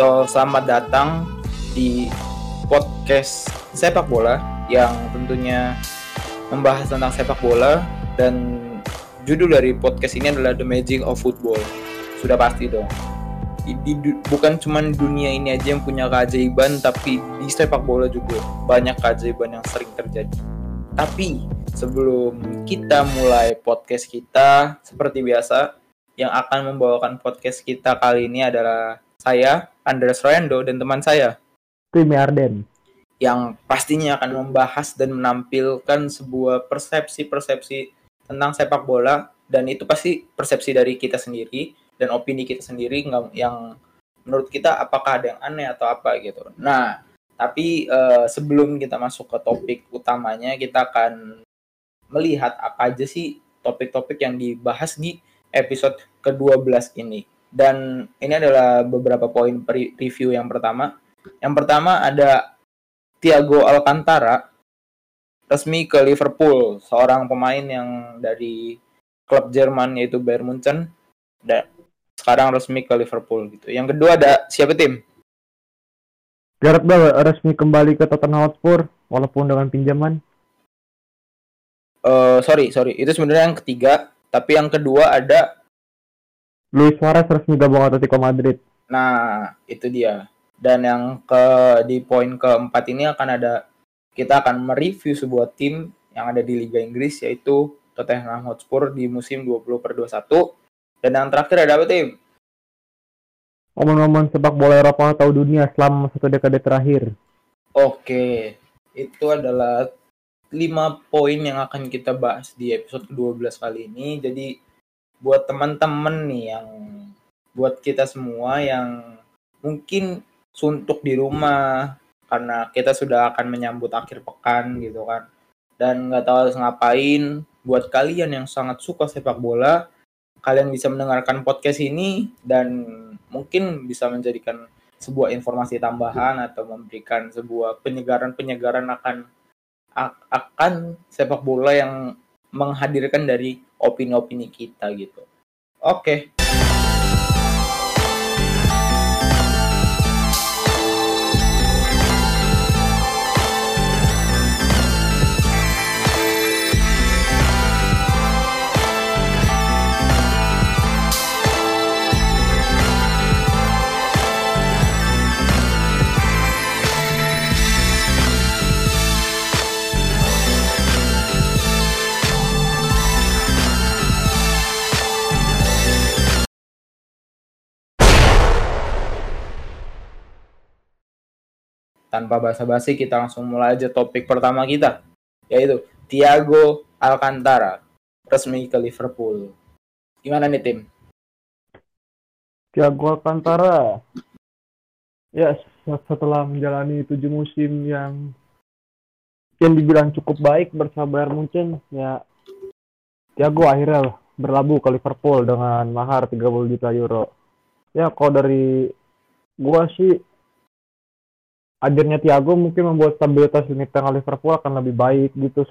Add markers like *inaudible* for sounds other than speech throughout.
So, selamat datang di podcast sepak bola yang tentunya membahas tentang sepak bola dan judul dari podcast ini adalah The Magic of Football. Sudah pasti dong. Di, bukan cuma dunia ini aja yang punya keajaiban, tapi di sepak bola juga banyak keajaiban yang sering terjadi. Tapi sebelum kita mulai podcast kita, seperti biasa, yang akan membawakan podcast kita kali ini adalah saya, Andres Royando, dan teman saya, Tim Arden. yang pastinya akan membahas dan menampilkan sebuah persepsi-persepsi tentang sepak bola dan itu pasti persepsi dari kita sendiri dan opini kita sendiri yang menurut kita apakah ada yang aneh atau apa gitu. Nah, tapi eh, sebelum kita masuk ke topik utamanya kita akan melihat apa aja sih topik-topik yang dibahas di episode ke-12 ini. Dan ini adalah beberapa poin review yang pertama. Yang pertama ada Thiago Alcantara resmi ke Liverpool, seorang pemain yang dari klub Jerman yaitu Bayern Munchen dan sekarang resmi ke Liverpool gitu. Yang kedua ada siapa tim? Gareth Bale resmi kembali ke Tottenham Hotspur walaupun dengan pinjaman. Eh sorry sorry itu sebenarnya yang ketiga, tapi yang kedua ada Luis Suarez resmi gabung Atletico Madrid. Nah, itu dia. Dan yang ke di poin keempat ini akan ada kita akan mereview sebuah tim yang ada di Liga Inggris yaitu Tottenham Hotspur di musim 20 per 21. Dan yang terakhir ada apa tim? Momen-momen sepak bola Eropa atau dunia selama satu dekade terakhir. Oke, itu adalah lima poin yang akan kita bahas di episode ke-12 kali ini. Jadi buat teman-teman nih yang buat kita semua yang mungkin suntuk di rumah karena kita sudah akan menyambut akhir pekan gitu kan dan nggak tahu harus ngapain buat kalian yang sangat suka sepak bola kalian bisa mendengarkan podcast ini dan mungkin bisa menjadikan sebuah informasi tambahan atau memberikan sebuah penyegaran-penyegaran akan akan sepak bola yang menghadirkan dari opini-opini kita gitu. Oke. Tanpa basa-basi kita langsung mulai aja topik pertama kita yaitu Thiago Alcantara resmi ke Liverpool. Gimana nih tim? Thiago Alcantara. Ya, setelah menjalani tujuh musim yang yang dibilang cukup baik bersama Bayern Munchen, ya Thiago akhirnya berlabuh ke Liverpool dengan mahar 30 juta euro. Ya, kalau dari gua sih hadirnya Thiago mungkin membuat stabilitas lini tengah Liverpool akan lebih baik gitu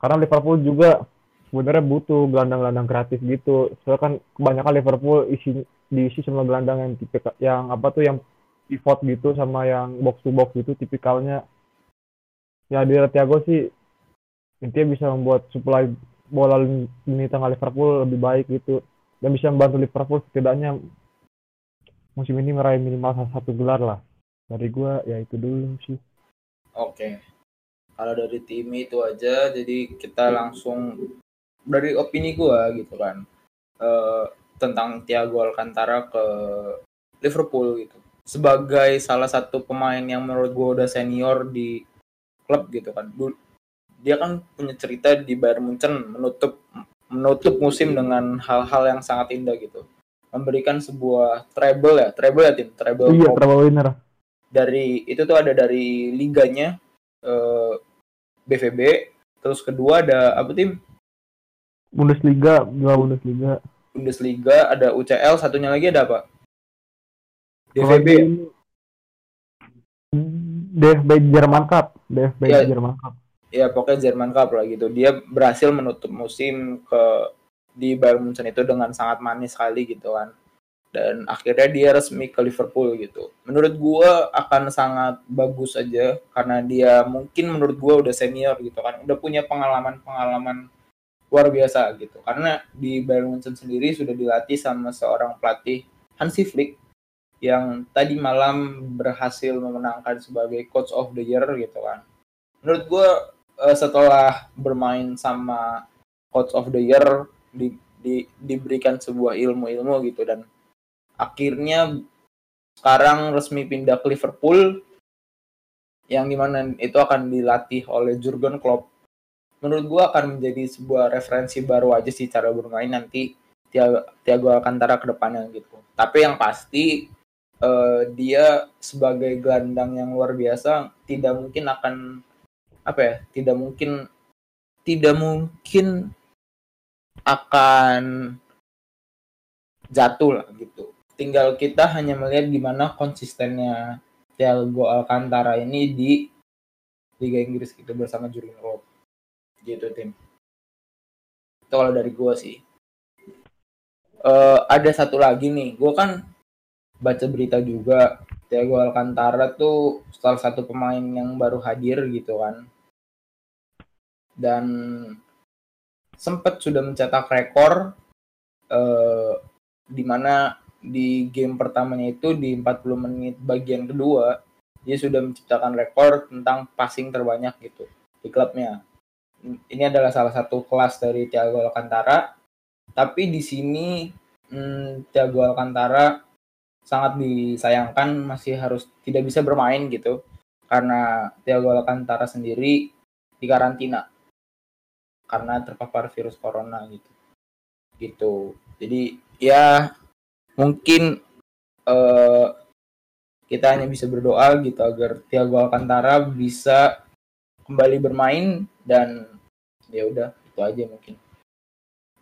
karena Liverpool juga sebenarnya butuh gelandang-gelandang kreatif gitu. Soalnya kan kebanyakan Liverpool isi diisi sama gelandang yang tipe yang apa tuh yang pivot gitu sama yang box to box gitu tipikalnya. Ya di Thiago sih intinya bisa membuat supply bola lini tengah Liverpool lebih baik gitu dan bisa membantu Liverpool setidaknya musim ini meraih minimal satu gelar lah. Dari gua ya itu dulu sih. Oke. Kalau dari tim itu aja, jadi kita langsung dari opini gua gitu kan eh, tentang Thiago Alcantara ke Liverpool gitu. Sebagai salah satu pemain yang menurut gua udah senior di klub gitu kan. Dia kan punya cerita di Bayern Munchen menutup menutup musim dengan hal-hal yang sangat indah gitu. Memberikan sebuah treble ya, treble ya tim, treble Iya, treble winner. Dari itu tuh ada dari liganya eh, BVB terus kedua ada apa tim Bundesliga, dua Bundesliga. Bundesliga ada UCL satunya lagi ada apa DVB DFB Jerman Cup, DFB Iya. Jerman Cup. ya pokoknya Jerman Cup lah gitu. Dia berhasil menutup musim ke di Bayern Munchen itu dengan sangat manis sekali gitu kan. Dan akhirnya dia resmi ke Liverpool gitu. Menurut gua akan sangat bagus aja karena dia mungkin menurut gua udah senior gitu kan. Udah punya pengalaman-pengalaman luar biasa gitu. Karena di Bayern Munchen sendiri sudah dilatih sama seorang pelatih Hansi Flick yang tadi malam berhasil memenangkan sebagai coach of the year gitu kan. Menurut gue uh, setelah bermain sama coach of the year di, di, diberikan sebuah ilmu-ilmu gitu dan akhirnya sekarang resmi pindah ke Liverpool yang di mana itu akan dilatih oleh Jurgen Klopp menurut gue akan menjadi sebuah referensi baru aja sih cara bermain nanti Tiago, Alcantara ke depannya gitu. Tapi yang pasti uh, dia sebagai gelandang yang luar biasa tidak mungkin akan apa ya? Tidak mungkin tidak mungkin akan jatuh lah gitu. Tinggal kita hanya melihat gimana konsistennya Thiago Alcantara ini di Liga Inggris gitu bersama Jurgen Klopp. Gitu tim. Itu kalau dari gue sih. Uh, ada satu lagi nih. Gue kan baca berita juga Thiago Alcantara tuh salah satu pemain yang baru hadir gitu kan. Dan sempat sudah mencetak rekor uh, di mana di game pertamanya itu di 40 menit bagian kedua dia sudah menciptakan rekor tentang passing terbanyak gitu di klubnya ini adalah salah satu kelas dari Thiago Alcantara. Tapi di sini hmm, Thiago Alcantara sangat disayangkan masih harus tidak bisa bermain gitu karena Thiago Alcantara sendiri di karantina karena terpapar virus corona gitu. Gitu. Jadi ya mungkin uh, kita hanya bisa berdoa gitu agar Thiago Alcantara bisa kembali bermain dan ya udah itu aja mungkin.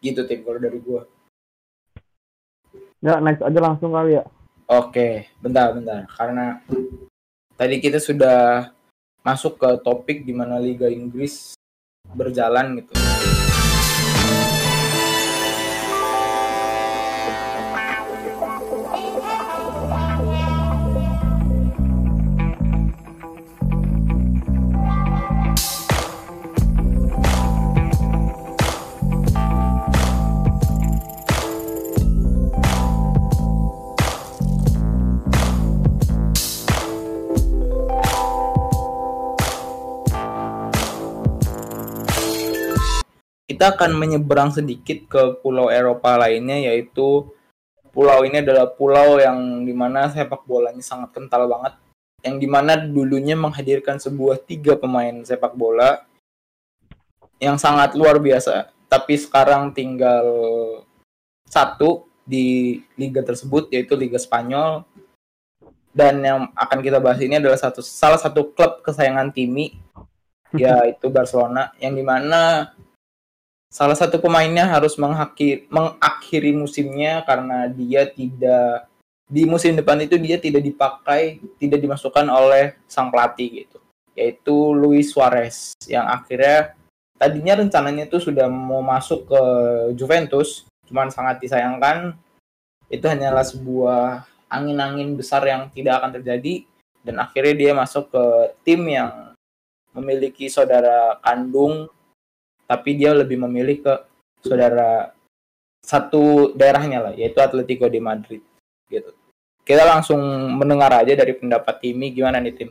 Gitu tim kalau dari gua. Ya next aja langsung kali ya. Oke bentar bentar. Karena tadi kita sudah masuk ke topik di mana Liga Inggris berjalan gitu kita akan menyeberang sedikit ke pulau Eropa lainnya yaitu pulau ini adalah pulau yang di mana sepak bolanya sangat kental banget yang di mana dulunya menghadirkan sebuah tiga pemain sepak bola yang sangat luar biasa tapi sekarang tinggal satu di liga tersebut yaitu Liga Spanyol. Dan yang akan kita bahas ini adalah satu salah satu klub kesayangan Timi *laughs* yaitu Barcelona yang di mana salah satu pemainnya harus mengakhiri, mengakhiri musimnya karena dia tidak di musim depan itu dia tidak dipakai, tidak dimasukkan oleh sang pelatih gitu. Yaitu Luis Suarez yang akhirnya tadinya rencananya itu sudah mau masuk ke Juventus, cuman sangat disayangkan itu hanyalah sebuah angin-angin besar yang tidak akan terjadi dan akhirnya dia masuk ke tim yang memiliki saudara kandung tapi dia lebih memilih ke saudara satu daerahnya lah yaitu Atletico di Madrid gitu. Kita langsung mendengar aja dari pendapat Timi gimana nih tim?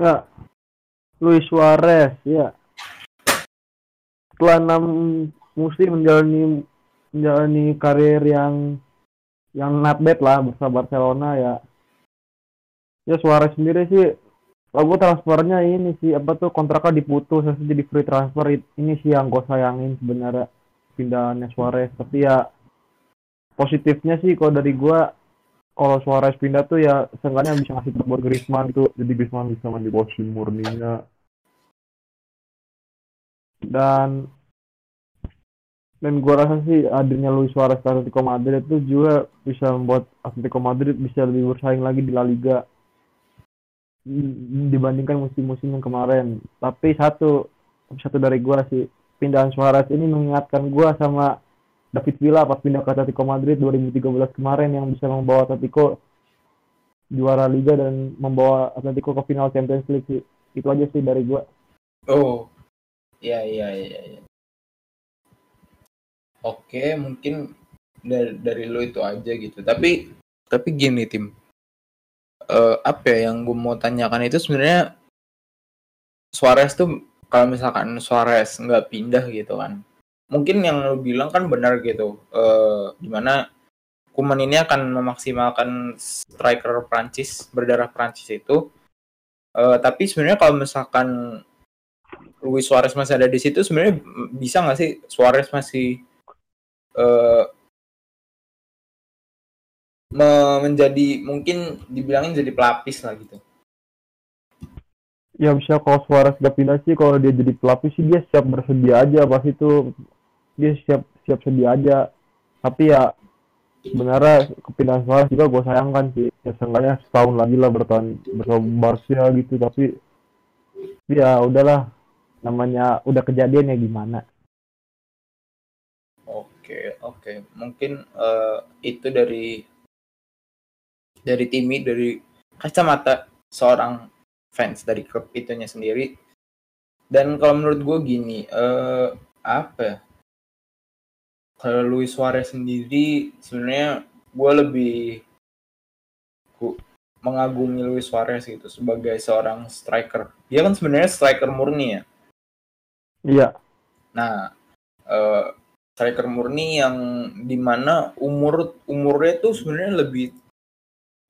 Ya. Luis Suarez ya. Setelah enam musim menjalani menjalani karir yang yang not bad lah bersama Barcelona ya. Ya Suarez sendiri sih kalau gue transfernya ini sih apa tuh kontraknya diputus harus jadi free transfer. Ini sih yang gue sayangin sebenarnya pindahannya Suarez. Tapi ya positifnya sih kalau dari gue kalau Suarez pindah tuh ya seenggaknya bisa ngasih buat Griezmann tuh. Jadi Griezmann bisa main di posisi murninya. Dan dan gue rasa sih hadirnya Luis Suarez ke Atletico Madrid itu juga bisa membuat Atletico Madrid bisa lebih bersaing lagi di La Liga dibandingkan musim-musim yang kemarin. Tapi satu satu dari gua sih pindahan Suarez ini mengingatkan gua sama David Villa pas pindah ke Atletico Madrid 2013 kemarin yang bisa membawa Atletico juara liga dan membawa Atletico ke final Champions League sih. Itu aja sih dari gua. Oh, iya iya iya. iya. Oke, mungkin dari dari lo itu aja gitu. Tapi tapi gini tim, uh, apa ya yang gue mau tanyakan itu sebenarnya Suarez tuh kalau misalkan Suarez nggak pindah gitu kan, mungkin yang lo bilang kan benar gitu, uh, di mana Kuman ini akan memaksimalkan striker Prancis berdarah Prancis itu. Uh, tapi sebenarnya kalau misalkan Luis Suarez masih ada di situ, sebenarnya bisa nggak sih Suarez masih uh, menjadi mungkin dibilangin jadi pelapis lah gitu. Ya bisa kalau Suarez gak pindah sih kalau dia jadi pelapis sih dia siap bersedia aja pas itu dia siap siap sedia aja. Tapi ya sebenarnya kepindahan Suarez juga gue sayangkan sih. Ya seenggaknya setahun lagi lah bertahan bersama Barca gitu tapi ya udahlah namanya udah kejadian ya gimana. Oke, oke. Mungkin uh, itu dari dari Timmy dari kacamata seorang fans dari klub itunya sendiri. Dan kalau menurut gue gini uh, apa ya? Kalau Luis Suarez sendiri sebenarnya gue lebih gua mengagumi Luis Suarez gitu sebagai seorang striker. Dia kan sebenarnya striker murni ya? Iya. Nah uh, striker murni yang di mana umur umurnya tuh sebenarnya lebih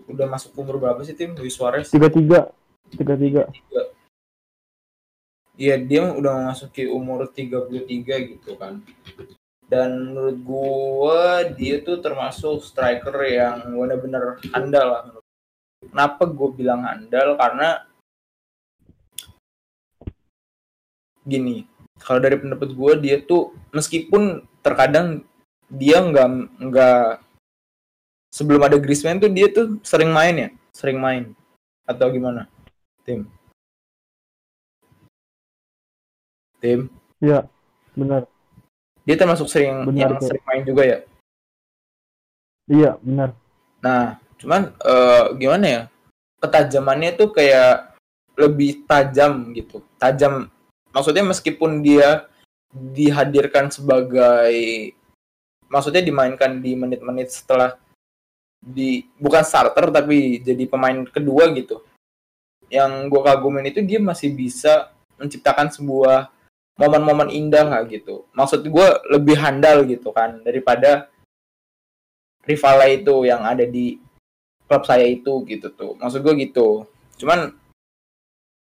udah masuk umur berapa sih tim Luis Suarez? Tiga tiga, tiga tiga. Iya dia udah memasuki umur 33 gitu kan. Dan menurut gue dia tuh termasuk striker yang benar-benar handal lah. Kenapa gue bilang handal? Karena gini, kalau dari pendapat gue dia tuh meskipun terkadang dia nggak nggak sebelum ada Griezmann tuh dia tuh sering main ya, sering main atau gimana? Tim. Tim. Iya, benar. Dia termasuk sering benar, yang itu. sering main juga ya? Iya, benar. Nah, cuman uh, gimana ya? Ketajamannya tuh kayak lebih tajam gitu. Tajam maksudnya meskipun dia dihadirkan sebagai maksudnya dimainkan di menit-menit setelah di bukan starter tapi jadi pemain kedua gitu. Yang gue kagumin itu dia masih bisa menciptakan sebuah momen-momen indah lah gitu. Maksud gue lebih handal gitu kan daripada rivalnya itu yang ada di klub saya itu gitu tuh. Maksud gue gitu. Cuman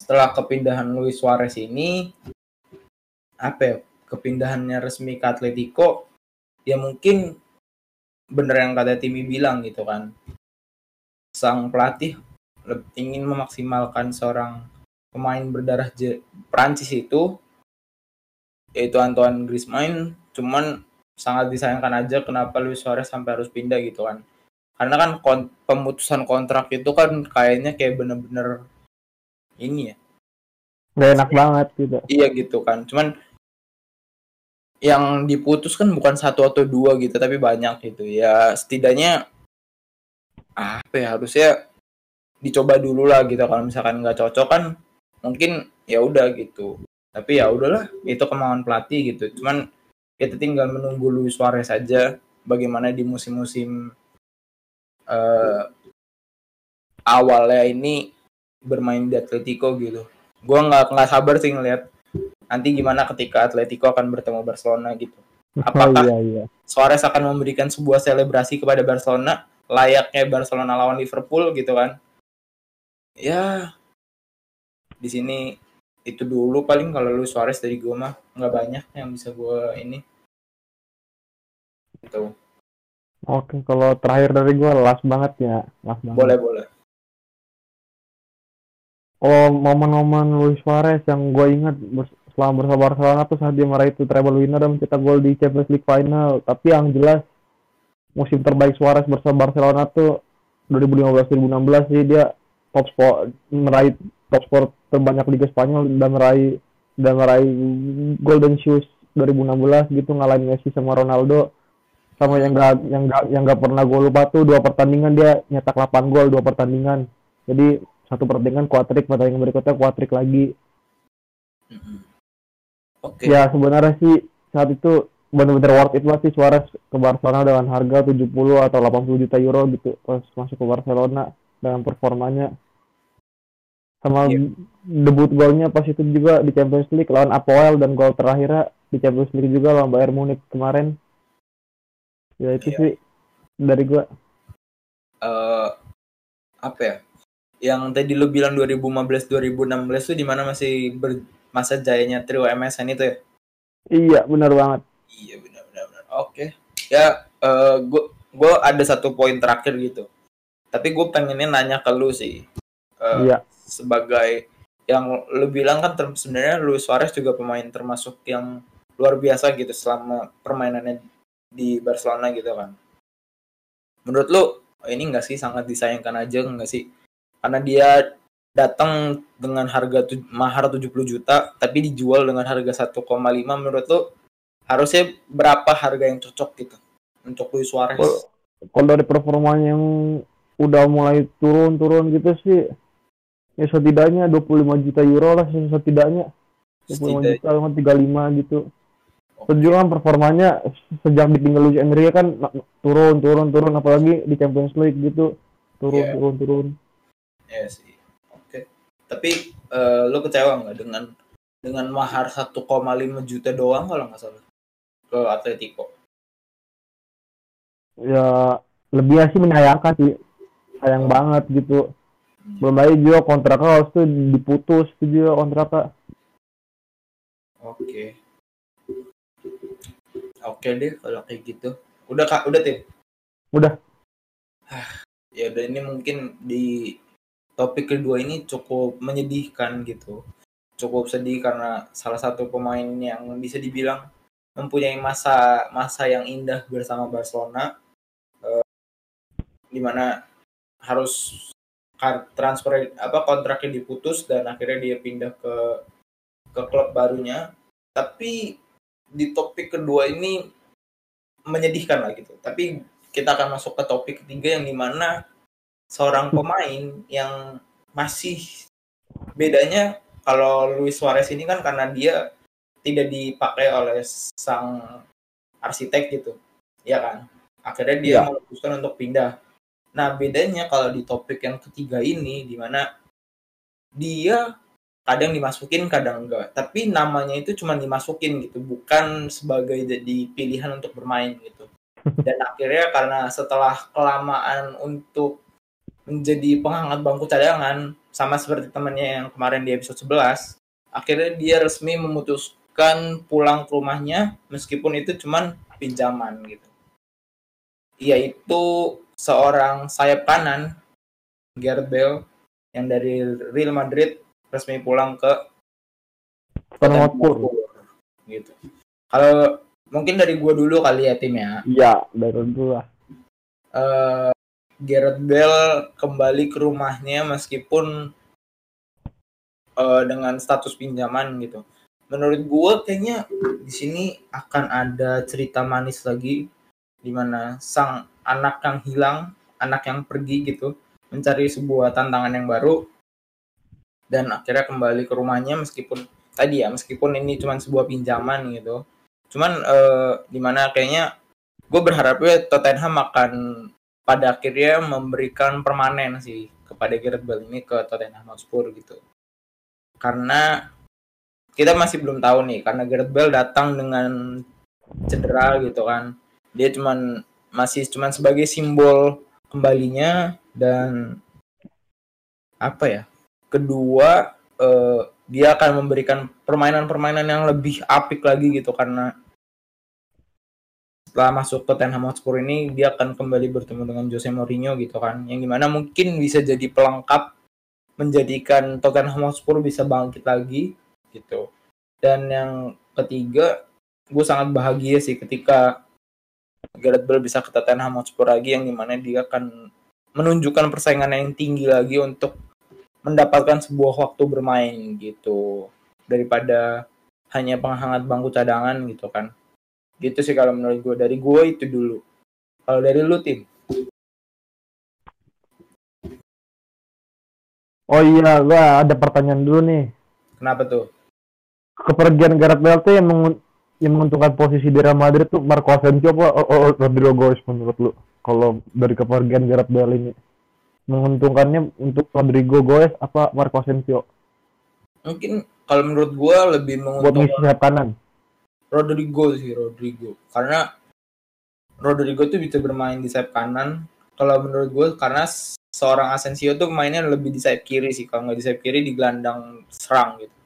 setelah kepindahan Luis Suarez ini apa ya kepindahannya resmi ke Atletico ya mungkin bener yang kata Timi bilang gitu kan. Sang pelatih ingin memaksimalkan seorang pemain berdarah Prancis itu yaitu Antoine Griezmann. Cuman sangat disayangkan aja kenapa Luis Suarez sampai harus pindah gitu kan. Karena kan kon pemutusan kontrak itu kan kayaknya kayak bener-bener ini ya. Nggak enak banget gitu. Iya gitu kan. Cuman yang diputus kan bukan satu atau dua gitu tapi banyak gitu. Ya setidaknya apa ya harusnya dicoba dulu lah gitu. Kalau misalkan nggak cocok kan mungkin ya udah gitu. Tapi ya udahlah itu kemauan pelatih gitu. Cuman kita tinggal menunggu Luis Suarez saja bagaimana di musim-musim uh, awalnya ini bermain di Atletico gitu. Gue nggak nggak sabar sih ngeliat nanti gimana ketika Atletico akan bertemu Barcelona gitu. Oh, Apakah oh, iya, iya. Suarez akan memberikan sebuah selebrasi kepada Barcelona layaknya Barcelona lawan Liverpool gitu kan? Ya di sini itu dulu paling kalau lu Suarez dari gue mah nggak banyak yang bisa gue ini. Gitu. Oke, kalau terakhir dari gue last banget ya, last banget. Boleh boleh. Oh momen-momen Luis Suarez yang gue ingat selama bersama Barcelona tuh saat dia meraih itu treble winner dan mencetak gol di Champions League final. Tapi yang jelas musim terbaik Suarez bersama Barcelona tuh 2015-2016 sih dia top sport meraih top skor terbanyak Liga Spanyol dan meraih dan meraih Golden Shoes 2016 gitu ngalahin Messi sama Ronaldo. Sama yang gak yang gak yang gak pernah gue lupa tuh dua pertandingan dia nyetak 8 gol dua pertandingan. Jadi satu pertandingan kuatrik pertandingan berikutnya kuatrik lagi oke. Ya sebenarnya sih saat itu benar-benar worth it lah sih Suarez ke Barcelona dengan harga 70 atau 80 juta euro gitu pas masuk ke Barcelona dengan performanya. Sama Iya. debut golnya pas itu juga di Champions League lawan Apoel dan gol terakhirnya di Champions League juga lawan Bayern Munich kemarin. Ya itu Iya. sih dari gua. Eh, apa ya? Yang tadi lu bilang 2015 2016 tuh di mana masih ber, masa jayanya trio MSN itu ya iya benar banget Iya benar benar benar. Oke. Ya eh gua gua ada satu poin terakhir gitu. Tapi gue pengennya nanya ke lu sih. Eh, iya sebagai yang lu bilang kan sebenarnya Luis Suarez juga pemain termasuk yang luar biasa gitu selama permainannya di Barcelona gitu kan. Menurut lu ini enggak sih sangat disayangkan aja enggak sih? Karena dia datang dengan harga tu- mahar 70 juta tapi dijual dengan harga 1,5 menurut lu harusnya berapa harga yang cocok gitu untuk Luis Suarez? Kalau- dari performanya yang udah mulai turun-turun gitu sih ya setidaknya 25 juta euro lah setidaknya 25 Setidaknya. juta sama 35 gitu Terus juga kan performanya sejak ditinggal Luis Enrique kan turun turun turun apalagi di Champions League gitu turun Iya. turun turun Ya sih. Tapi eh, lu kecewa nggak dengan dengan mahar 1,5 juta doang kalau nggak salah ke Atletico? ya lebih sih menyayangkan sih sayang banget gitu belum lagi juga kontraknya harus tuh diputus tuh juga kontraknya Oke. Oke deh kalau kayak gitu. Udah kak, udah tim. Udah. Ya udah ini mungkin di topik kedua ini cukup menyedihkan gitu. Cukup sedih karena salah satu pemain yang bisa dibilang mempunyai masa masa yang indah bersama Barcelona, eh, di mana harus transfer apa kontraknya diputus dan akhirnya dia pindah ke ke klub barunya. Tapi di topik kedua ini menyedihkan lah gitu. Tapi kita akan masuk ke topik ketiga yang di mana seorang pemain yang masih bedanya kalau Luis Suarez ini kan karena dia tidak dipakai oleh sang arsitek gitu, ya kan? Akhirnya dia Iya. memutuskan untuk pindah. Nah bedanya kalau di topik yang ketiga ini di mana dia kadang dimasukin kadang enggak tapi namanya itu cuma dimasukin gitu bukan sebagai jadi pilihan untuk bermain gitu *laughs* dan akhirnya karena setelah kelamaan untuk menjadi penghangat bangku cadangan sama seperti temannya yang kemarin di episode 11 akhirnya dia resmi memutuskan pulang ke rumahnya meskipun itu cuman pinjaman gitu yaitu seorang sayap kanan Gareth Bale yang dari Real Madrid resmi pulang ke Tottenham gitu. Kalau mungkin dari gua dulu kali ya tim ya. iya dari lah Eh Gareth Bale kembali ke rumahnya meskipun eh, dengan status pinjaman gitu. Menurut gua kayaknya di sini akan ada cerita manis lagi di mana sang anak yang hilang, anak yang pergi gitu, mencari sebuah tantangan yang baru dan akhirnya kembali ke rumahnya meskipun tadi ya meskipun ini cuma sebuah pinjaman gitu. Cuman eh, di mana kayaknya gue berharapnya Tottenham akan pada akhirnya memberikan permanen sih kepada Gareth Bale ini ke Tottenham Hotspur gitu. Karena kita masih belum tahu nih karena Gareth Bale datang dengan cedera gitu kan. Dia cuman masih cuman sebagai simbol kembalinya dan apa ya? Kedua eh, dia akan memberikan permainan-permainan yang lebih apik lagi gitu karena setelah masuk ke Tottenham Hotspur ini dia akan kembali bertemu dengan Jose Mourinho gitu kan. Yang di mana mungkin bisa jadi pelengkap menjadikan Tottenham Hotspur bisa bangkit lagi gitu. Dan yang ketiga gue sangat bahagia sih ketika Gareth Bale bisa ke Tottenham Hotspur lagi yang di mana dia akan menunjukkan persaingan yang tinggi lagi untuk mendapatkan sebuah waktu bermain gitu. Daripada hanya penghangat bangku cadangan gitu kan gitu sih kalau menurut gue dari gue itu dulu. Kalau dari lu tim? Oh iya, gua ada pertanyaan dulu nih. kenapa tuh? Kepergian Gareth Bale tuh yang mengun- yang menguntungkan posisi di Real Madrid tuh Marco Asensio apa? Oh, oh, Rodrigo Goes menurut lu? Kalau dari kepergian Gareth Bale ini. Menguntungkannya untuk Rodrigo Goes apa Marco Asensio? Mungkin kalau menurut gue lebih buat menguntungkan sayap kanan? Rodrigo sih Rodrigo. Karena Rodrigo tuh bisa bermain di sayap kanan. Kalau menurut gue karena seorang Asensio tuh mainnya lebih di sayap kiri sih. Kalau nggak di sayap kiri di gelandang serang gitu.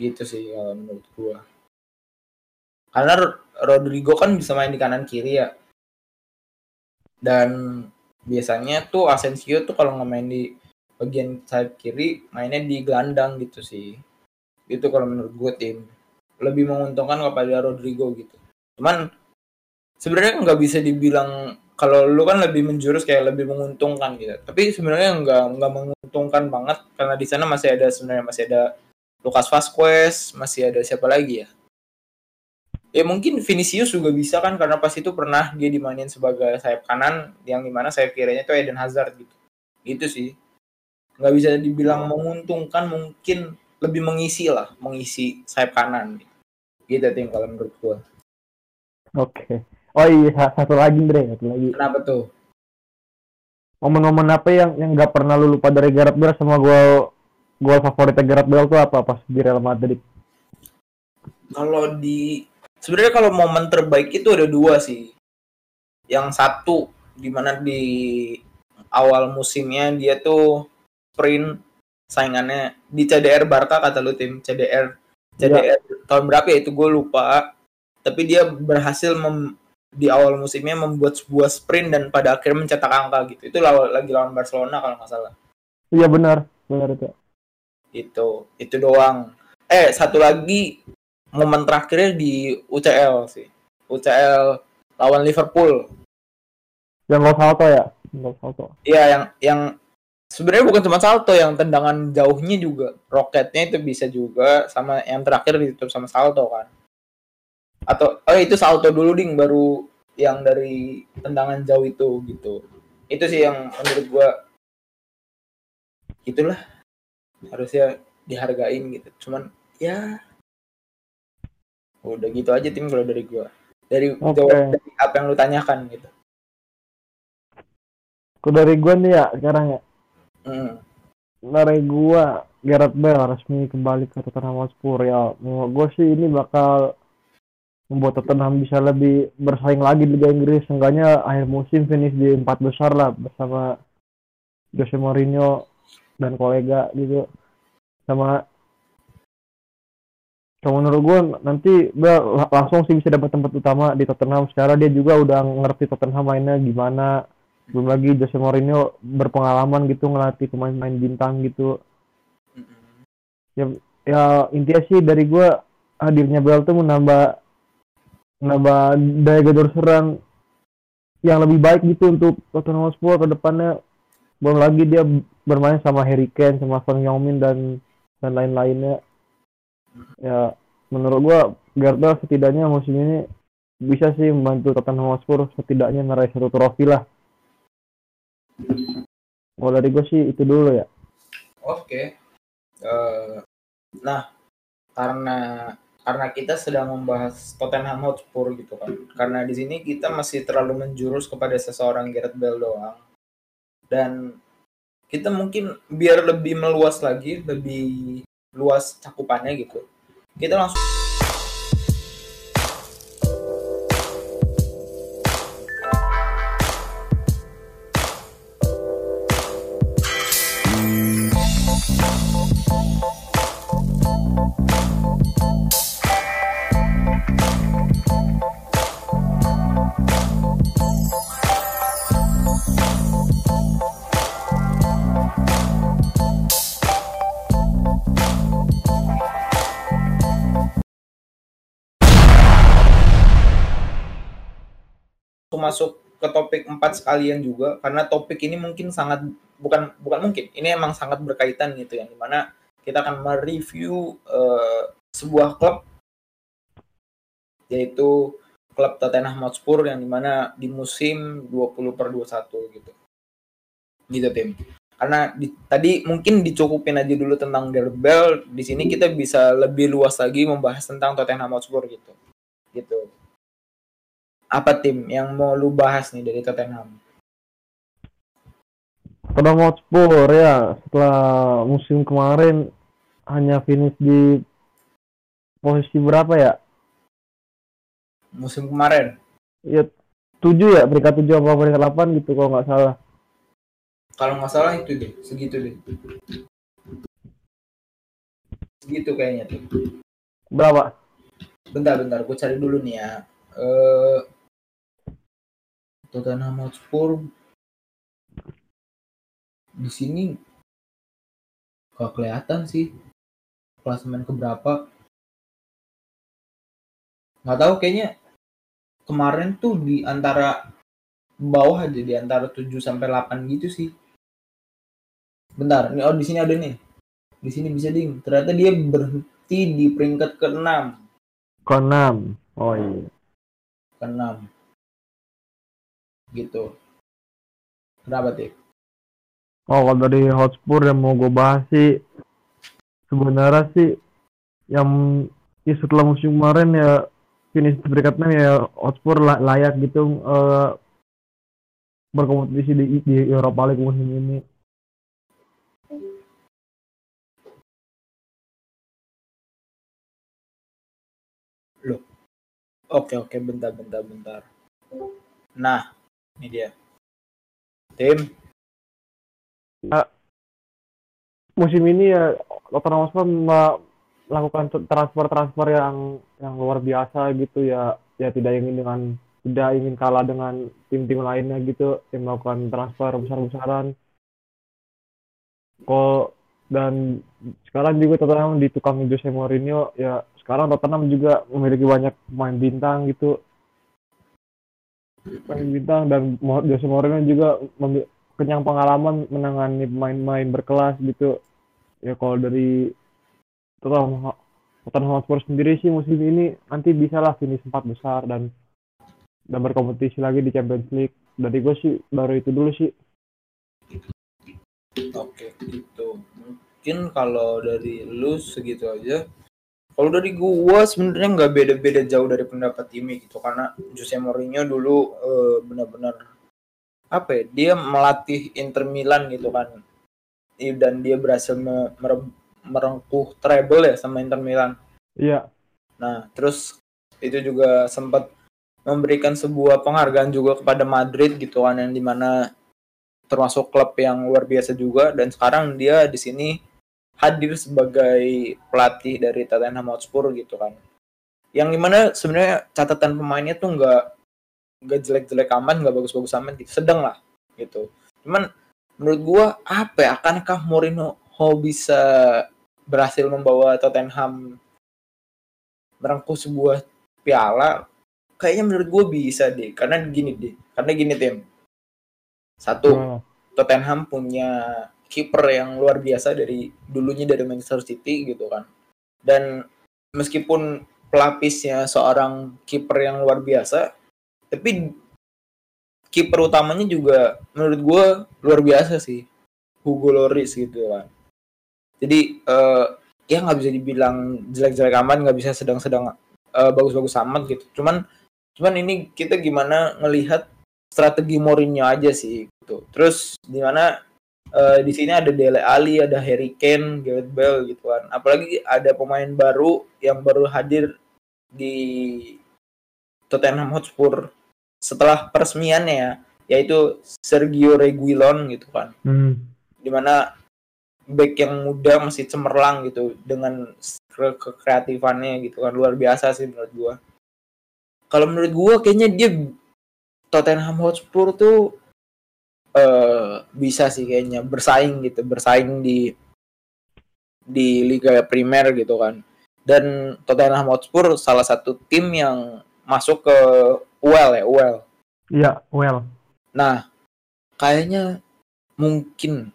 Gitu sih kalau menurut gue karena Ro- Rodrigo kan bisa main di kanan kiri ya. Dan biasanya tuh Asensio tuh kalau nggak main di bagian sayap kiri mainnya di gelandang gitu sih. Itu kalau menurut gue tim lebih menguntungkan kepada Rodrigo gitu. Cuman sebenarnya nggak bisa dibilang kalau lu kan lebih menjurus kayak lebih menguntungkan gitu. Tapi sebenarnya nggak nggak menguntungkan banget karena di sana masih ada sebenarnya masih ada Lucas Vazquez, masih ada siapa lagi ya? Ya mungkin Vinicius juga bisa kan karena pas itu pernah dia dimainin sebagai sayap kanan yang di mana sayap kirinya tuh Eden Hazard gitu. Gitu sih. Nggak bisa dibilang menguntungkan mungkin lebih mengisi lah, mengisi sayap kanan gitu gitu tim kalau menurut gua. Oke. Oh iya, satu lagi Andre, satu lagi. kenapa tuh? Momen-momen apa yang yang nggak pernah lu lupa dari Gareth Bale sama gol gol favoritnya Gareth Bale tuh apa pas di Real Madrid? kalau di sebenarnya kalau momen terbaik itu ada dua sih. Yang satu di mana di awal musimnya dia tuh sprint saingannya di CDR Barca kata lu tim. CDR CDR tahun berapa ya itu gue lupa. Tapi dia berhasil mem- di awal musimnya membuat sebuah sprint dan pada akhirnya mencetak angka gitu. Itu lawan, lagi lawan Barcelona kalau nggak salah. Iya benar, benar itu. itu itu doang. Eh satu lagi momen terakhirnya di UCL sih. UCL lawan Liverpool. Yang gol salto ya? Gol salto. Iya yang yang sebenarnya bukan cuma salto yang tendangan jauhnya juga. Roketnya itu bisa juga sama yang terakhir ditutup sama salto kan. Atau oh itu salto dulu ding baru yang dari tendangan jauh itu gitu. Itu sih yang menurut gua itulah harusnya dihargain gitu. Cuman ya udah gitu aja tim kalau dari gua. Dari Oke. jawab dari apa yang lu tanyakan gitu. Kalau dari gua nih ya sekarang ya. Hmm. Dari gua Gareth Bale resmi kembali ke Tottenham Hotspur ya. Menurut gua sih ini bakal membuat Tottenham bisa lebih bersaing lagi di Liga Inggris. Seenggaknya akhir musim finish di empat besar lah bersama Jose Mourinho dan kolega gitu. Sama kalau menurut gue nanti la- langsung sih bisa dapat tempat utama di Tottenham. Secara dia juga udah ngerti Tottenham mainnya gimana. Belum lagi Jose Mourinho berpengalaman gitu ngelatih pemain-pemain bintang gitu. Mm-mm. Ya intinya sih dari gue hadirnya Bale tuh menambah menambah daya gedor serang yang lebih baik gitu untuk Tottenham Hotspur ke depannya. Belum lagi dia bermain sama Harry Kane, sama Son Heung-min dan dan lain-lainnya. Ya menurut gua Gareth Bale setidaknya musim ini bisa sih membantu Tottenham Hotspur setidaknya meraih satu trofi lah. Kalau dari gue sih itu dulu ya. Oke. Eh, nah, karena karena kita sedang membahas Tottenham Hotspur gitu kan. Karena di sini kita masih terlalu menjurus kepada seseorang Gareth Bale doang. Dan kita mungkin biar lebih meluas lagi, lebih luas cakupannya gitu. Kita langsung masuk ke topik empat sekalian juga karena topik ini mungkin sangat bukan bukan mungkin ini emang sangat berkaitan gitu ya di mana kita akan mereview uh, sebuah klub yaitu klub Tottenham Hotspur yang di mana di musim 20 per 21 gitu. Gitu tim. Karena di, tadi mungkin dicukupin aja dulu tentang Bale di sini kita bisa lebih luas lagi membahas tentang Tottenham Hotspur gitu. Gitu apa tim yang mau lu bahas nih dari Tottenham? Tottenham Hotspur ya. Setelah musim kemarin hanya finish di posisi berapa ya? Musim kemarin? Ya tujuh ya. Peringkat tujuh apa peringkat delapan gitu kalau nggak salah. Kalau nggak salah itu deh segitu deh. Segitu kayaknya tuh. Berapa? Bentar bentar. Gue cari dulu nih ya. Eh Tottenham Hotspur di sini gak kelihatan sih klasemen keberapa. Nggak tahu kayaknya kemarin tuh di antara bawah aja di antara 7 sampai 8 gitu sih. Bentar ini oh di sini ada nih di sini bisa ding. Ternyata dia berhenti di peringkat ke-6 ke-6 oh iya. Ke-6 gitu kenapa Tik? oh kalau dari Hotspur yang mau gue bahas sih sebenarnya sih yang ya setelah musim kemarin ya finish 6 ya Hotspur layak gitu uh, berkompetisi di, di Eropa League musim ini Loh. Oke, oke, bentar, bentar, bentar. Nah, ini dia. Tim. Nah, musim ini ya Tottenham Hotspur melakukan transfer-transfer yang yang luar biasa gitu ya. Ya tidak ingin dengan tidak ingin kalah dengan tim-tim lainnya gitu yang melakukan transfer besar-besaran. Kok dan sekarang juga Tottenham ditukang Jose Mourinho ya sekarang Tottenham juga memiliki banyak pemain bintang gitu pemain bintang dan Jose Mourinho juga kenyang pengalaman menangani pemain-pemain berkelas gitu. Ya kalau dari Tottenham Tottenham Hotspur sendiri sih musim ini nanti bisa lah finish empat besar dan dan berkompetisi lagi di Champions League. Dari gue sih baru itu dulu sih. Oke gitu. Mungkin kalau dari lu segitu aja kalau dari gua sebenarnya nggak beda-beda jauh dari pendapat Timi gitu karena Jose Mourinho dulu uh, benar-benar apa ya dia melatih Inter Milan gitu kan dan dia berhasil merengkuh treble ya sama Inter Milan. Iya. Nah terus itu juga sempat memberikan sebuah penghargaan juga kepada Madrid gitu kan yang di mana termasuk klub yang luar biasa juga dan sekarang dia di sini hadir sebagai pelatih dari Tottenham Hotspur gitu kan. Yang di mana sebenarnya catatan pemainnya tuh nggak nggak jelek-jelek aman, nggak bagus-bagus aman gitu, sedang lah gitu. Cuman menurut gua apa ya, akankah Mourinho bisa berhasil membawa Tottenham merengkuh sebuah piala? Kayaknya menurut gua bisa deh, karena gini deh, karena gini tim. Satu, hmm. Tottenham punya kiper yang luar biasa dari dulunya dari Manchester City gitu kan. Dan meskipun pelapisnya seorang kiper yang luar biasa, tapi kiper utamanya juga menurut gue luar biasa sih. Hugo Lloris gitu kan. Jadi uh, ya nggak bisa dibilang jelek-jelek aman, nggak bisa sedang-sedang uh, bagus-bagus amat gitu. Cuman cuman ini kita gimana ngelihat strategi Mourinho aja sih gitu. Terus gimana uh, di sini ada Dele Ali, ada Harry Kane, Gareth Bale gitu kan. Apalagi ada pemain baru yang baru hadir di Tottenham Hotspur setelah peresmiannya ya, yaitu Sergio Reguilon gitu kan. Hmm. Di mana back yang muda masih cemerlang gitu dengan ke kekreatifannya gitu kan luar biasa sih menurut gua. Kalau menurut gua kayaknya dia Tottenham Hotspur tuh uh, bisa sih kayaknya bersaing gitu bersaing di di Liga Primer gitu kan dan Tottenham Hotspur salah satu tim yang masuk ke UEL ya UEL Iya, well. Nah, kayaknya mungkin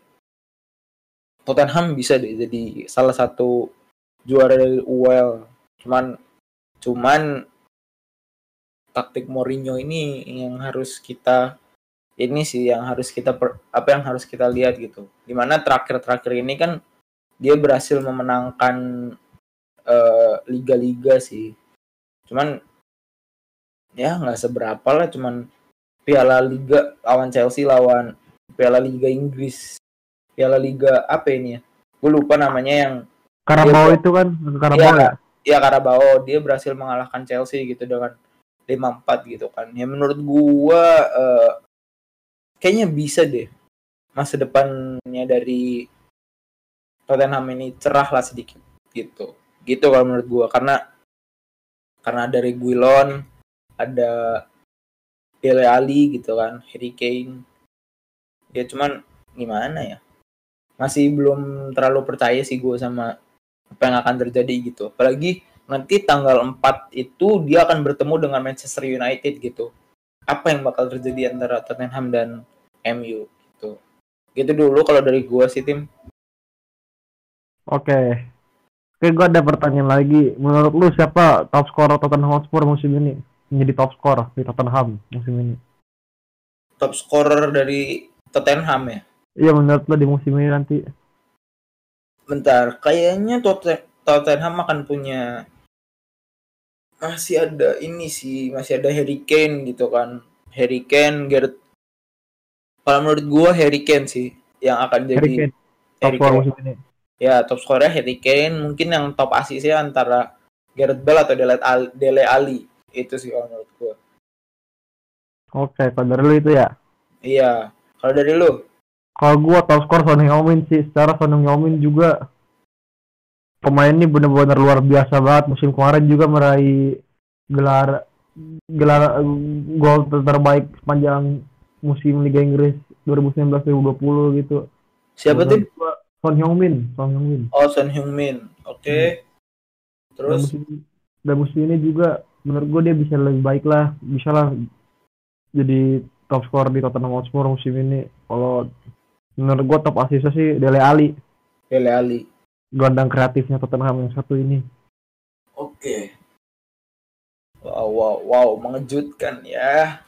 Tottenham bisa deh jadi salah satu juara dari UEL. Cuman cuman taktik Mourinho ini yang harus kita ini sih yang harus kita per, apa yang harus kita lihat gitu. Di mana terakhir-terakhir ini kan dia berhasil memenangkan eh, liga-liga uh, sih. Cuman ya nggak seberapa lah cuman Piala Liga lawan Chelsea lawan Piala Liga Inggris Piala Liga apa ini ya? Gue lupa namanya yang Karabau itu kan? Karabau ya, ya? ya Karabau dia berhasil mengalahkan Chelsea gitu dengan 5-4 gitu kan. Ya menurut gua uh, kayaknya bisa deh. Masa depannya dari Tottenham ini cerah lah sedikit gitu. Gitu kalau menurut gua. Karena karena dari Guilon ada Dele Ali gitu kan Harry Kane. Ya cuman gimana ya? Masih belum terlalu percaya sih gue sama apa yang akan terjadi gitu. Apalagi nanti tanggal 4 itu dia akan bertemu dengan Manchester United gitu apa yang bakal terjadi antara Tottenham dan MU gitu gitu dulu kalau dari gue sih tim oke oke gue ada pertanyaan lagi menurut lu siapa top scorer Tottenham Hotspur musim ini menjadi top skor di Tottenham musim ini. Top scorer dari Tottenham ya? Iya menurut lo di musim ini nanti. Bentar, kayaknya Tottenham akan punya masih ada ini sih, masih ada Harry Kane gitu kan. Harry Kane, Gareth. Kalau menurut gua Harry Kane sih yang akan jadi Harry Kane. top scorer musim ini. Ya, top skornya Harry Kane, mungkin yang top asisnya antara Gareth Bale atau Dele Ali itu sih kalau menurut gue oke kalau dari lu itu ya iya kalau dari lu kalau gue top skor Son Heung-min sih secara Son Heung-min juga pemain ini benar-benar luar biasa banget musim kemarin juga meraih gelar gelar gol terbaik sepanjang musim Liga Inggris 2019-2020 gitu. Siapa tuh? Son Heung-min, Son Heung-min. Oh, Son Heung-min. Oke. Okay. Hmm. Terus dan musim, dan musim ini juga menurut gue dia bisa lebih baik lah bisa lah jadi top scorer di Tottenham Hotspur musim ini kalau menurut gue top asisnya sih Dele Ali Dele Ali gondang kreatifnya Tottenham yang satu ini oke okay. wow wow wow mengejutkan ya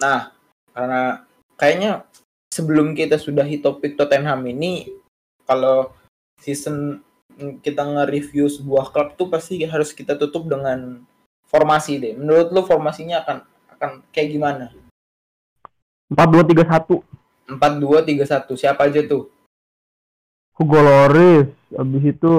nah karena kayaknya sebelum kita sudahi topik Tottenham ini kalau season kita nge-review sebuah klub tuh pasti harus kita tutup dengan formasi deh. Menurut lu formasinya akan akan kayak gimana? Empat dua tiga satu. Empat dua tiga satu. Siapa aja tuh? Hugo Loris. Abis itu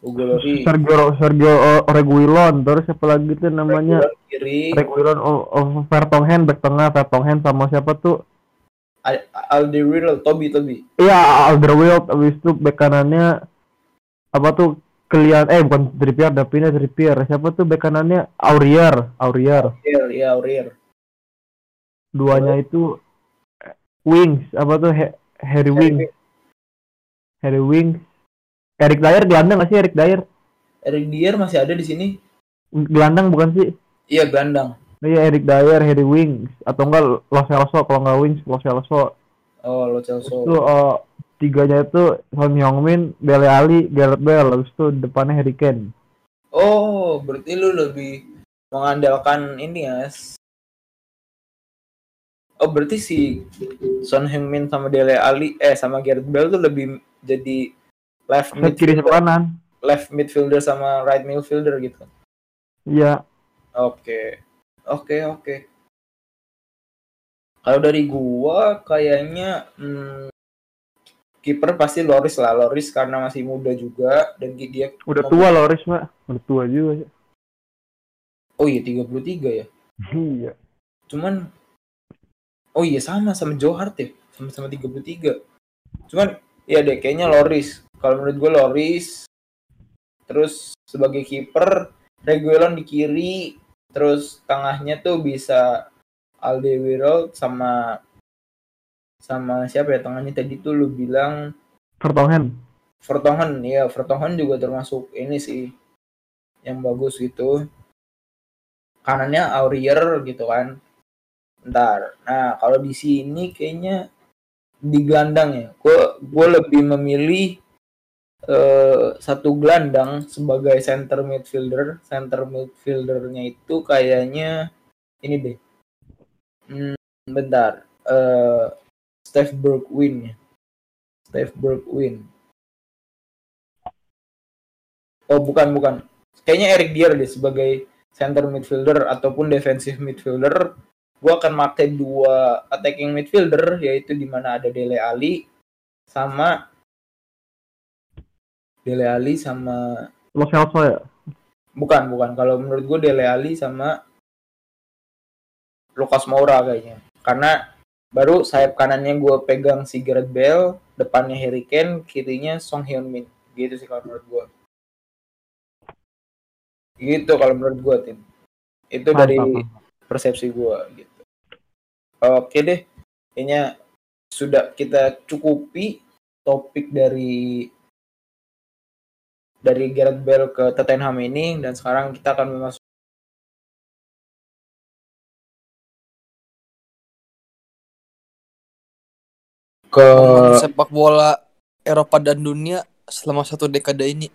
Hugo Loris. Sergio Sergio Reguilon. Terus siapa lagi tuh namanya? Reguilon. Reguilon oh, oh, Vertonghen back tengah. Vertonghen sama siapa tuh? Alderweireld, Toby Toby. Iya, Alderweireld. Abis itu back kanannya apa tuh kalian eh bukan Trippier Davina Trippier siapa tuh bek kanannya Aurier Aurier Aurier ya Aurier duanya oh. itu Wings apa tuh He Harry Wings Harry Wings. Eric Dyer gelandang nggak sih Eric Dyer? Eric Dyer masih ada di sini. Gelandang bukan sih? Iya gelandang. Iya Eric Dyer Harry Wings. Atau enggak Lo Celso kalau enggak Wings Lo Celso oh Lo Celso itu uh, tiganya itu Son Heung-min, Dele Ali, Gareth Bale, habis itu depannya Harry Kane. Oh, berarti lu lebih mengandalkan ini ya. Oh, berarti si Son Heung-min sama Dele Ali eh sama Gareth Bale tuh lebih jadi left mid kiri sama kanan. Left midfielder sama right midfielder gitu. Iya. Oke. Oke, oke. Kalau dari gua kayaknya hmm, kiper pasti Loris lah Loris karena masih muda juga dan dia udah tua Loris mah udah tua juga ya oh iya 33 ya iya cuman oh iya sama sama Johart ya sama-sama 33 cuman ya deh kayaknya Loris kalau menurut gue Loris terus sebagai kiper Reguilon di kiri terus tengahnya tuh bisa Alderweireld sama sama siapa ya tengahnya tadi tuh lu bilang Vertonghen. Vertonghen ya Vertonghen juga termasuk ini sih yang bagus gitu kanannya Aurier gitu kan. Ntar. Nah, kalau di sini kayaknya di gelandang ya. Gue gue lebih memilih eh, satu gelandang sebagai center midfielder. Center midfieldernya itu kayaknya ini deh. Hmm, bentar. Eh, Steve Bergwijn ya. Steve Bergwijn. Oh bukan bukan. Kayaknya Eric Dier deh sebagai center midfielder ataupun defensive midfielder. Gue akan pakai dua attacking midfielder yaitu di mana ada Dele Ali sama Dele Ali sama Lo Celso ya? bukan bukan. Kalau menurut gue Dele Ali sama Lucas Moura kayaknya. Karena baru sayap kanannya gue pegang si Gareth Bale depannya Harry Kane kirinya Song Hyun Min. Gitu sih kalau menurut gue gitu kalau menurut gue tim. Itu dari Mantap. persepsi gue gitu oke deh kayaknya sudah kita cukupi topik dari dari Gareth Bale ke Tottenham ini dan sekarang kita akan memasuki ke sepak bola Eropa dan dunia selama satu dekade ini.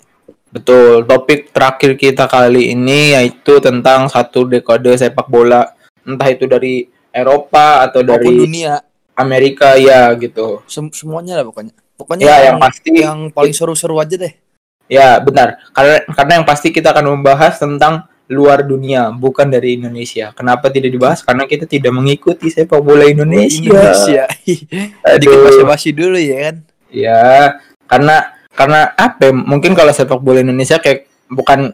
betul topik terakhir kita kali ini yaitu tentang satu dekade sepak bola entah itu dari Eropa atau Maupun dari dunia, Amerika ya gitu sem- semuanya lah pokoknya. Pokoknya ya yang yang, pasti yang paling seru-seru aja deh. Ya, benar. Karena karena yang pasti kita akan membahas tentang luar dunia, bukan dari Indonesia. Kenapa tidak dibahas? Karena kita tidak mengikuti sepak bola Indonesia. Indonesia. *laughs* Dikit Aduh. basa-basi dulu ya kan. Ya, karena karena apa? ya, Mungkin kalau sepak bola Indonesia kayak bukan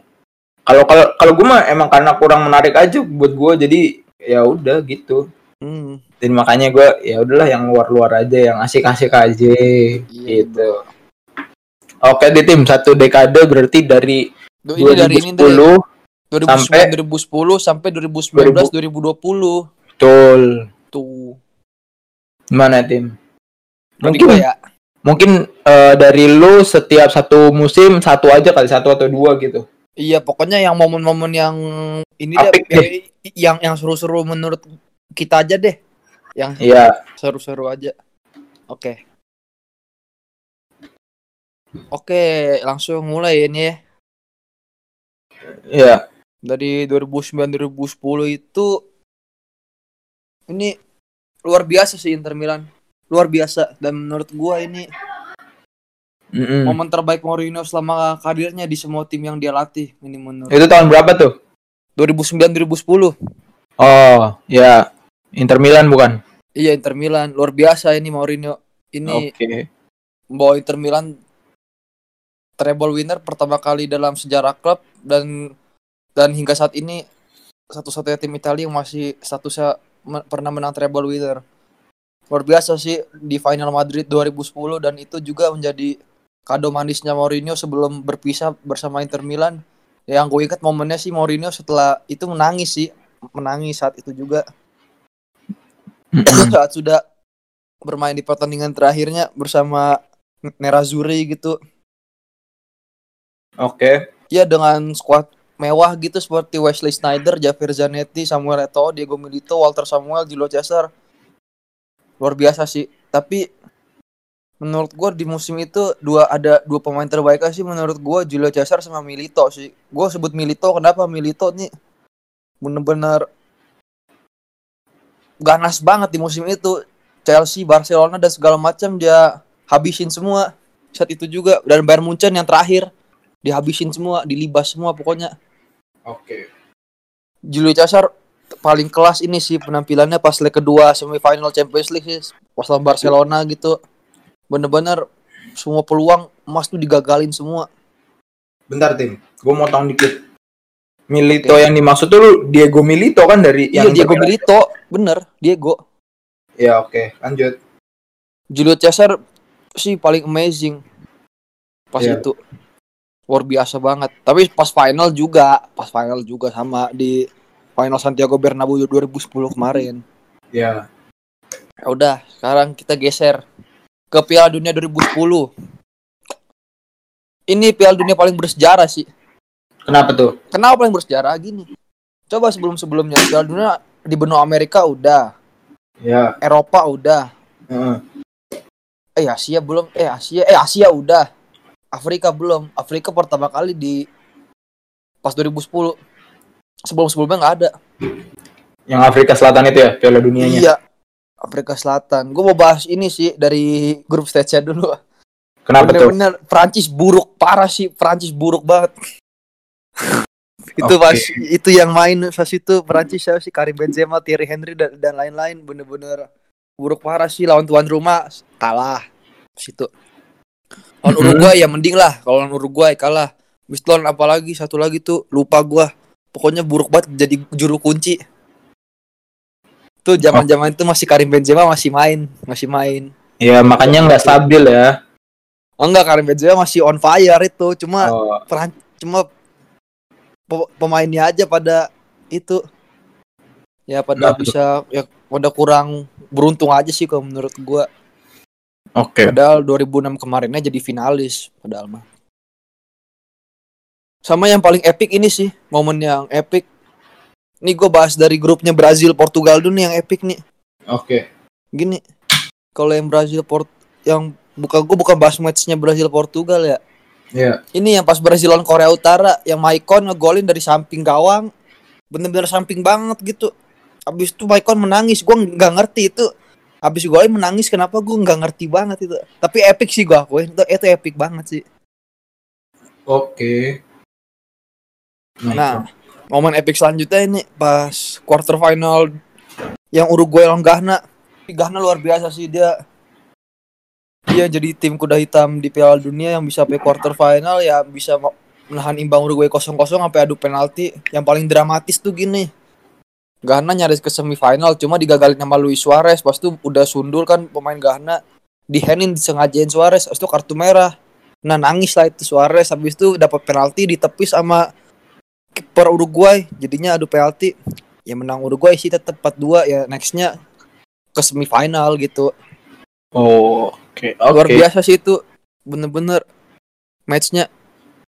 kalau kalau kalau gue mah emang karena kurang menarik aja buat gue jadi ya udah gitu. Hmm. Dan makanya gue ya udahlah yang luar-luar aja, yang asik-asik aja Iya, gitu. Oke di tim satu dekade berarti dari Duh, ini dari ini dari 2010 2009 sampai- 2010 sampai 2019 2020. betul. Tuh. Gimana tim? Mungkin ya. mungkin eh, dari lu setiap satu musim satu aja kali satu atau dua gitu. Iya, pokoknya yang momen-momen yang ini deh, eh, yang yang seru-seru menurut kita aja deh. Yang Iya. seru-seru aja. Oke. Oke, langsung mulai ini ya. Iya. Dari 2009 2010 itu ini luar biasa sih Inter Milan. Luar biasa dan menurut gua ini Mm-mm. momen terbaik Mourinho selama karirnya di semua tim yang dia latih. Ini menurut Itu tahun berapa tuh? 2009 2010. Oh, ya. Inter Milan bukan? Iya Inter Milan luar biasa ini Mourinho. Ini Oke. membawa Inter Milan treble winner pertama kali dalam sejarah klub dan dan hingga saat ini satu-satunya tim Italia yang masih statusnya me- pernah menang treble winner. Luar biasa sih di final Madrid 2010 dan itu juga menjadi kado manisnya Mourinho sebelum berpisah bersama Inter Milan. Yang gue ingat momennya sih Mourinho setelah itu menangis sih, menangis saat itu juga Mm-mm. saat sudah bermain di pertandingan terakhirnya bersama Nerazzurri gitu. Oke. Ya dengan skuad mewah gitu seperti Wesley Snyder, Javier Zanetti, Samuel Eto'o, Diego Milito, Walter Samuel, Julio Cesar. Luar biasa sih. Tapi menurut gua di musim itu dua ada dua pemain terbaik sih menurut gua Julio Cesar sama Milito sih. Gua sebut Milito kenapa Milito nih bener-bener ganas banget di musim itu. Chelsea, Barcelona dan segala macam dia habisin semua saat itu juga dan Bayern Munchen yang terakhir dihabisin semua, dilibas semua pokoknya. Oke. Julio Cesar paling kelas ini sih penampilannya pas leg kedua semifinal Champions League sih pas lawan Barcelona gitu. Bener-bener semua peluang emas tuh digagalin semua. Bentar, Tim. Gue mau tahu dikit. Milito yang dimaksud tuh lu Diego Milito kan dari Iya yang Diego Milito, bener Diego. Ya, oke. Lanjut. Julio Cesar sih paling amazing pas Iya. itu. Luar biasa banget. Tapi pas final juga, pas final juga sama di final Santiago Bernabeu 2010 kemarin. Ya. Ya udah, sekarang kita geser ke Piala Dunia 2010. Ini Piala Dunia paling bersejarah sih. Kenapa tuh? Kenapa paling bersejarah gini? Coba sebelum-sebelumnya Piala Dunia di benua Amerika udah, Ya. Eropa udah, Heeh. eh Asia belum, eh Asia, eh Asia udah, Afrika belum. Afrika pertama kali di pas 2010. Sebelum-sebelumnya nggak ada. Yang Afrika Selatan itu ya, Piala Dunianya. Iya. Afrika Selatan. Gue mau bahas ini sih dari grup stage dulu. Kenapa tuh? Bener-bener Prancis buruk parah sih. Prancis buruk banget. *laughs* itu Oke. pas itu yang main pas itu Prancis siapa sih Karim Benzema, Thierry Henry dan, dan lain-lain bener-bener buruk parah sih lawan tuan rumah kalah pas itu. Lawan Mhm. Uruguay ya mending lah kalau lawan Uruguay kalah. Bis lawan apa lagi satu lagi tuh lupa gua. Pokoknya buruk banget jadi juru kunci. Tuh zaman-zaman itu masih Karim Benzema masih main, masih main. Ya makanya nggak stabil ya. Oh enggak Karim Benzema masih on fire itu, cuma Oh, peran cuma pe- pemainnya aja pada itu ya pada tuh? bisa ya pada kurang beruntung aja sih kalau menurut gua. Oke. Padahal 2006 kemarinnya jadi finalis padahal mah. Sama yang paling epic ini sih, momen yang epic. Ini gue bahas dari grupnya Brazil Portugal dulu nih yang epic nih. Oke. Gini, kalau yang Brazil Port yang buka gue bukan bahas matchnya Brazil Portugal ya. Iya. Ini yang pas Brazil lawan Korea Utara yang Maicon ngegolin dari samping gawang. Bener-bener samping banget gitu. Habis itu Maicon menangis. Gua nggak ngerti itu. Habis golin menangis kenapa gua nggak ngerti banget itu. Tapi epic sih gua akuin. Itu, itu epic banget sih. Oke. Nah, momen epic selanjutnya ini pas quarter final yang Uruguay lawan Ghana. Ghana luar biasa sih dia. Dia jadi tim kuda hitam di Piala Dunia yang bisa sampai quarter final ya bisa menahan imbang Uruguay 0-0 sampai adu penalti. Yang paling dramatis tuh gini. Ghana nyaris ke semifinal cuma digagalin sama Luis Suarez. Pas itu udah sundul kan pemain Ghana dihenin disengajain Suarez. Pas itu kartu merah. Nah nangis lah itu Suarez. Habis itu dapat penalti ditepis sama kiper Uruguay jadinya adu penalti ya menang Uruguay sih tetap 4-2 ya nextnya ke semifinal gitu Oh, oke. luar Oke. biasa sih itu bener-bener matchnya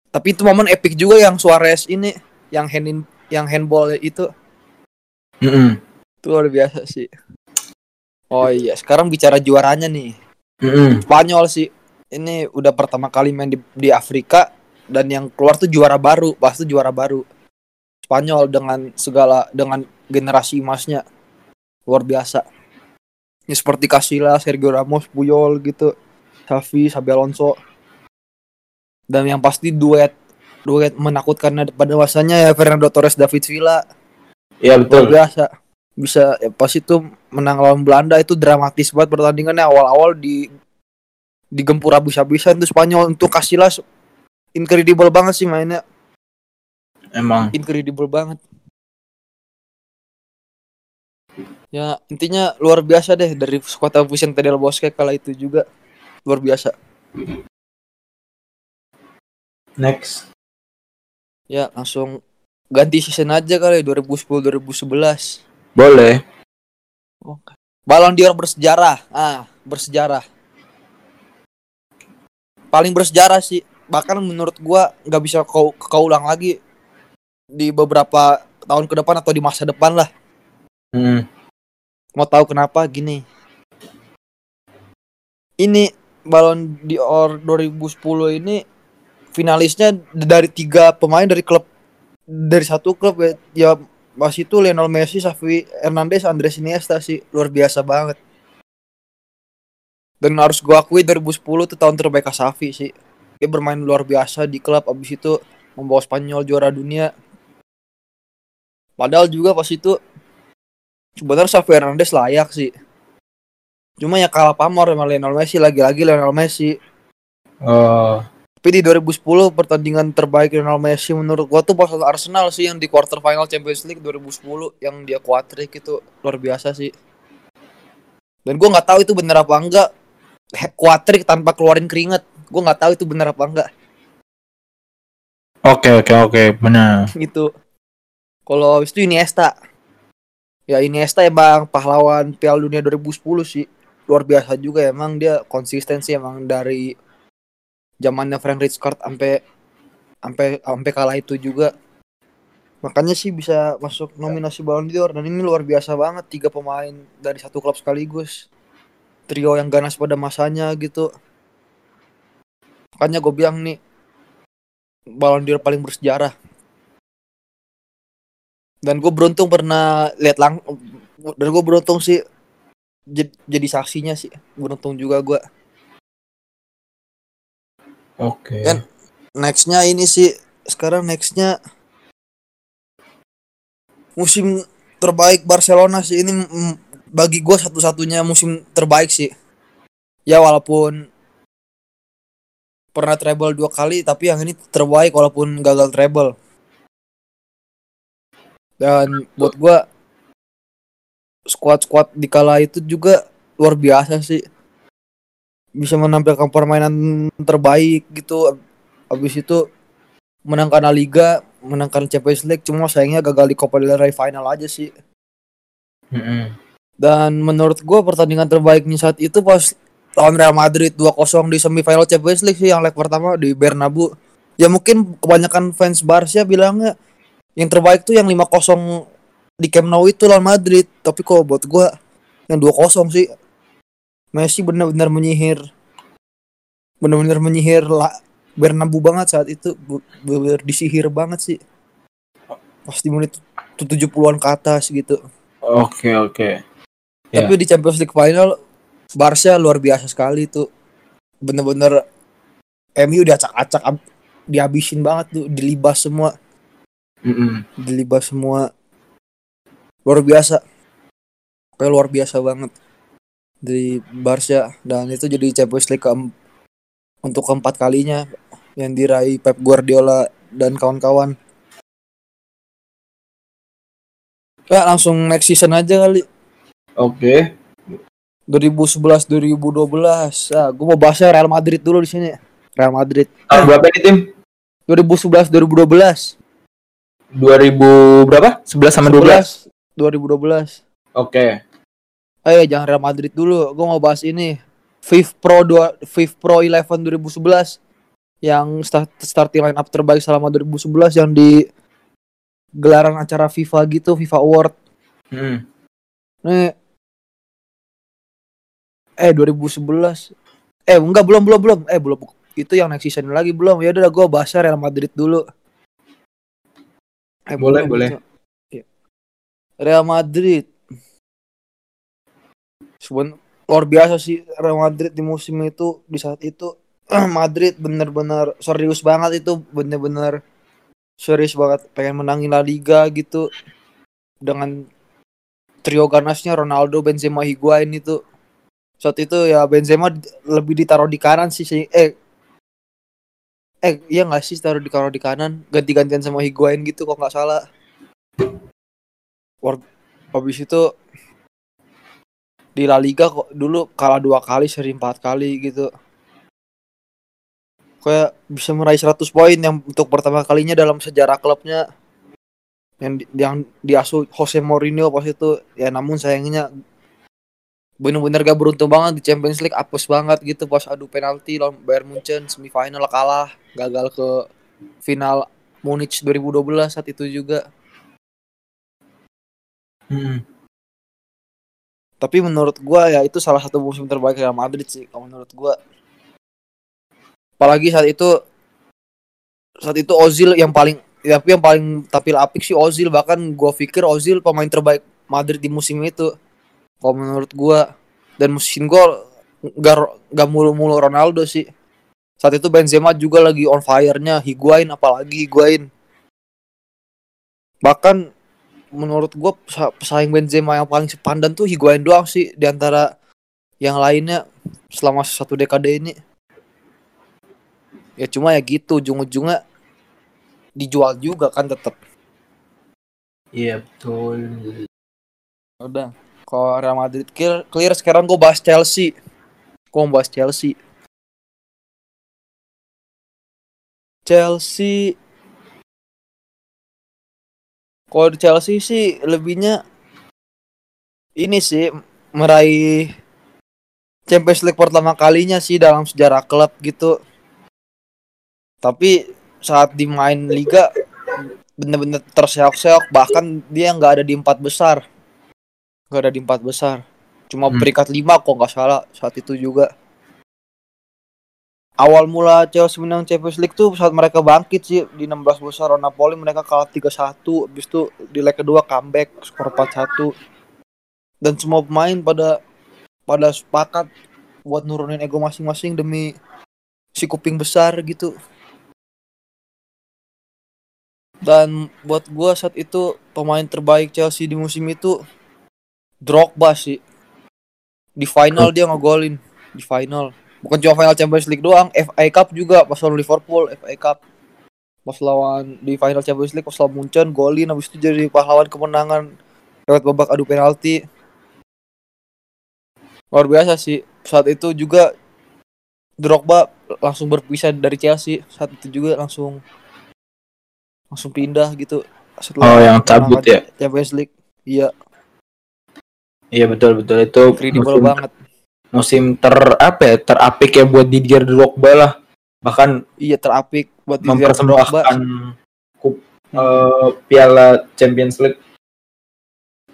tapi itu momen epic juga yang Suarez ini yang handin yang handball itu Mm-mm. itu luar biasa sih oh iya sekarang bicara juaranya nih Mm-mm. Spanyol sih ini udah pertama kali main di, di Afrika dan yang keluar tuh juara baru pasti juara baru. Spanyol dengan segala dengan generasi emasnya. Luar biasa. Ini seperti Casillas, Sergio Ramos, Puyol gitu. Xavi, Xabi Alonso. Dan yang pasti duet duet menakutkan pada masanya ya Fernando Torres, David Villa. Luar betul. biasa. Bisa ya, pas itu menang lawan Belanda itu dramatis banget pertandingannya. Awal-awal di digempur habis-habisan tuh Spanyol. Untuk Casillas incredible banget sih mainnya Emang. incredible banget ya intinya luar biasa deh dari kota Vicente del Bosque kala itu juga luar biasa Next. ya langsung ganti season aja kali 2010 2011 Boleh. Balon d'Or bersejarah. Ah, bersejarah. Paling bersejarah sih. Bahkan menurut gua nggak bisa kau keulang lagi di beberapa tahun ke depan atau di masa depan lah. Mm. Mau tahu kenapa gini? Ini Balon d'Or 2010 ini finalisnya dari tiga pemain dari klub dari satu klub ya, ya pas itu Lionel Messi, Xavi Hernandez, Andres Iniesta sih luar biasa banget. Dan harus gua akui 2010 tuh tahun terbaik Xavi sih. Dia bermain luar biasa di klub abis itu membawa Spanyol juara dunia. Padahal juga pas itu sebenarnya Xavi Hernandez layak sih. Cuma ya kalah pamor sama Lionel Messi lagi-lagi Lionel Messi. Oh. Tapi di 2010 pertandingan terbaik Lionel Messi menurut gua tuh pas Arsenal sih yang di quarter final Champions League 2010 yang dia kuatrik itu luar biasa sih. Dan gua nggak tahu itu bener apa enggak kuatrik tanpa keluarin keringat. Gua nggak tahu itu bener apa enggak Oke oke oke benar. *laughs* gitu. Kalau habis itu Iniesta. Ya Iniesta emang pahlawan Piala Dunia 2010 sih. Luar biasa juga emang dia konsistensi emang dari zamannya Frank Rijkaard sampai sampai sampai kala itu juga Makanya sih bisa masuk nominasi Ballon d'Or dan ini luar biasa banget tiga pemain dari satu klub sekaligus. Trio yang ganas pada masanya gitu. Makanya gue bilang nih Ballon d'Or paling bersejarah. Dan gue beruntung pernah lihat lang dan gue beruntung sih jad- jadi saksinya sih. Beruntung juga gue. Oke. Kan nextnya ini sih sekarang nextnya musim terbaik Barcelona sih ini bagi gue satu-satunya musim terbaik sih ya walaupun pernah treble dua kali tapi yang ini terbaik walaupun gagal treble. Dan buat gue squad-squad di kala itu juga luar biasa sih. Bisa menampilkan permainan terbaik gitu. Habis itu menangkan La Liga menangkan Champions League cuma sayangnya gagal di Copa del Rey final aja sih. Mm-mm. dan menurut gue pertandingan terbaiknya saat itu pas lawan Real Madrid 2-0 di semifinal Champions League sih yang leg pertama di Bernabeu. Ya mungkin kebanyakan fans Barca bilangnya yang terbaik tuh yang 5-0 di Camp Nou itu lawan Madrid. Tapi kok buat gue yang 2-0 sih. Messi benar-benar menyihir. Benar-benar menyihir lah. Bernabeu banget saat itu. Bu- benar disihir banget sih. Pas di menit 70-an ke atas gitu. Oke oke. Ya. tapi di Champions League final Barca luar biasa sekali tuh. Bener-bener MU diacak-acak ab- dihabisin banget tuh dilibas semua. Mm-mm. dilibas semua. Luar biasa. Kayak luar biasa banget. Dari Barca dan itu jadi Champions League ke untuk keempat kalinya yang diraih Pep Guardiola dan kawan-kawan. Ya langsung next season aja kali. Oke. 2011 2012 ah gue mau bahasnya Real Madrid dulu di sini Real Madrid Tahun berapa nih tim? 2011 2012 2000 berapa? 11 sama 12. 11 2012 Oke. Eh jangan Real Madrid dulu. Gue mau bahas ini. FIFA Pro 2 FIFA Pro 11 2011 yang start, starting line up terbaik selama 2011 yang di gelaran acara FIFA gitu, FIFA Award. Mm. Nih eh 2011 eh enggak belum belum belum. Eh belum. Itu yang next season lagi belum. Ya udah gue bahas Real Madrid dulu. Eh Boleh, boleh. Iya. Real Madrid. Seben luar biasa sih Real Madrid di musim itu di saat itu. *clears throat* Madrid bener-bener serius banget itu. Bener-bener serius banget. Pengen menangin La Liga gitu. Dengan trio ganasnya Ronaldo, Benzema, Higuain itu saat itu ya Benzema lebih ditaruh di kanan sih eh eh iya nggak sih taruh di di kanan? Ganti-gantian sama Higuain gitu kok nggak salah. War- habis itu di La Liga kok dulu kalah dua kali seri empat kali gitu. Kayak bisa meraih 100 poin yang untuk pertama kalinya dalam sejarah klubnya. Yang yang diasuh Jose Mourinho pas itu. Ya namun sayangnya bener-bener gak beruntung banget di Champions League apes banget gitu pas adu penalti lawan Bayern Munchen semifinal kalah gagal ke final Munich 2012 saat itu juga. Mm. tapi menurut gua ya itu salah satu musim terbaik Real Madrid sih kalau menurut gua. Apalagi saat itu saat itu Ozil yang paling ya, tapi yang paling tampil apik sih Ozil. Bahkan gua pikir Ozil pemain terbaik Madrid di musim itu kalau menurut gua dan musim gol gak, gak mulu-mulu Ronaldo sih. Saat itu Benzema juga lagi on fire-nya Higuain apalagi Higuain. Bahkan menurut gua pesa- pesaing Benzema yang paling sepandan tuh Higuain doang sih di antara yang lainnya selama satu dekade ini. Ya cuma ya gitu ujung-ujungnya dijual juga kan tetap Iya betul. udah kalau Real Madrid clear, clear sekarang gue bahas Chelsea. Gue mau bahas Chelsea. Chelsea. Kalau di Chelsea sih lebihnya ini sih meraih Champions League pertama kalinya sih dalam sejarah klub gitu. Tapi saat di main liga bener-bener terseok-seok bahkan dia nggak ada di empat besar nggak ada di empat besar. Cuma Hmm. peringkat lima kok nggak salah saat itu juga. Awal mula Chelsea menang Champions League tuh saat mereka bangkit sih di 16 besar lawan Napoli mereka kalah 3-1 habis itu di leg kedua comeback skor 4-1 dan semua pemain pada pada sepakat buat nurunin ego masing-masing demi si kuping besar gitu. Dan buat gua saat itu pemain terbaik Chelsea di musim itu Drogba sih. Di final dia ngegolin. Di final. Bukan cuma final Champions League doang FA Cup juga pas lawan Liverpool FA Cup. Pas lawan di final Champions League pas lawan Munchen golin habis itu jadi pahlawan kemenangan. Lewat babak adu penalti. Luar biasa sih. Saat itu juga Drogba langsung berpisah dari Chelsea. Saat itu juga langsung langsung pindah gitu. Oh, yang cabut ya? Champions League. Iya Iya betul betul. Itu kredibel musim, banget. musim ter apa ya terapik ya buat Didier Drogba lah. Bahkan iya terapik buat Didier Drogba. mempersembahkan kup eh, Piala Champions League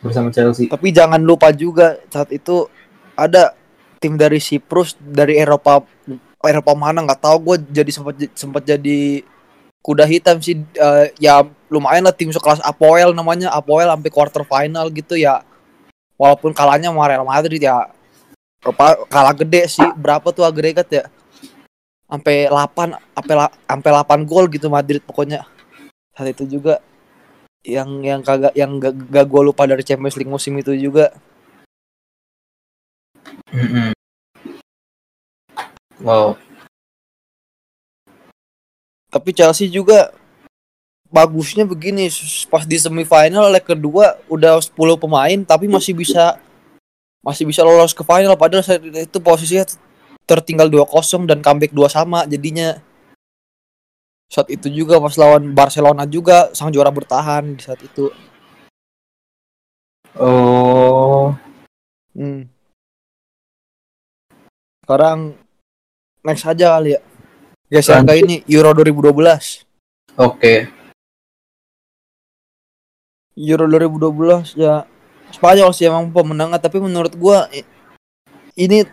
bersama Chelsea. tapi jangan lupa juga saat itu ada tim dari Siprus dari Eropa Eropa mana nggak tahu. Gue jadi sempat sempat jadi kuda hitam sih. Eh, ya lumayan lah tim sekelas Apoel namanya. Apoel sampai quarter final gitu ya walaupun kalahnya sama Real Madrid ya. Apa kalah gede sih. Berapa tuh agregat ya? Sampai 8 sampai sampai 8 gol gitu Madrid pokoknya. Saat itu juga. Yang yang kagak yang gak, gak gue lupa dari Champions League musim itu juga. Mm-mm. Wow. tapi Chelsea juga bagusnya begini pas di semifinal leg kedua udah 10 pemain tapi masih bisa masih bisa lolos ke final padahal saat itu posisinya tertinggal 2-0 dan comeback dua sama jadinya saat itu juga pas lawan Barcelona juga sang juara bertahan di saat itu Oh. Hmm. Sekarang next aja kali ya. Geser ke ini Euro 2012. Oke. Euro 2012 ya Spanyol sih emang pemenangnya tapi menurut gua ini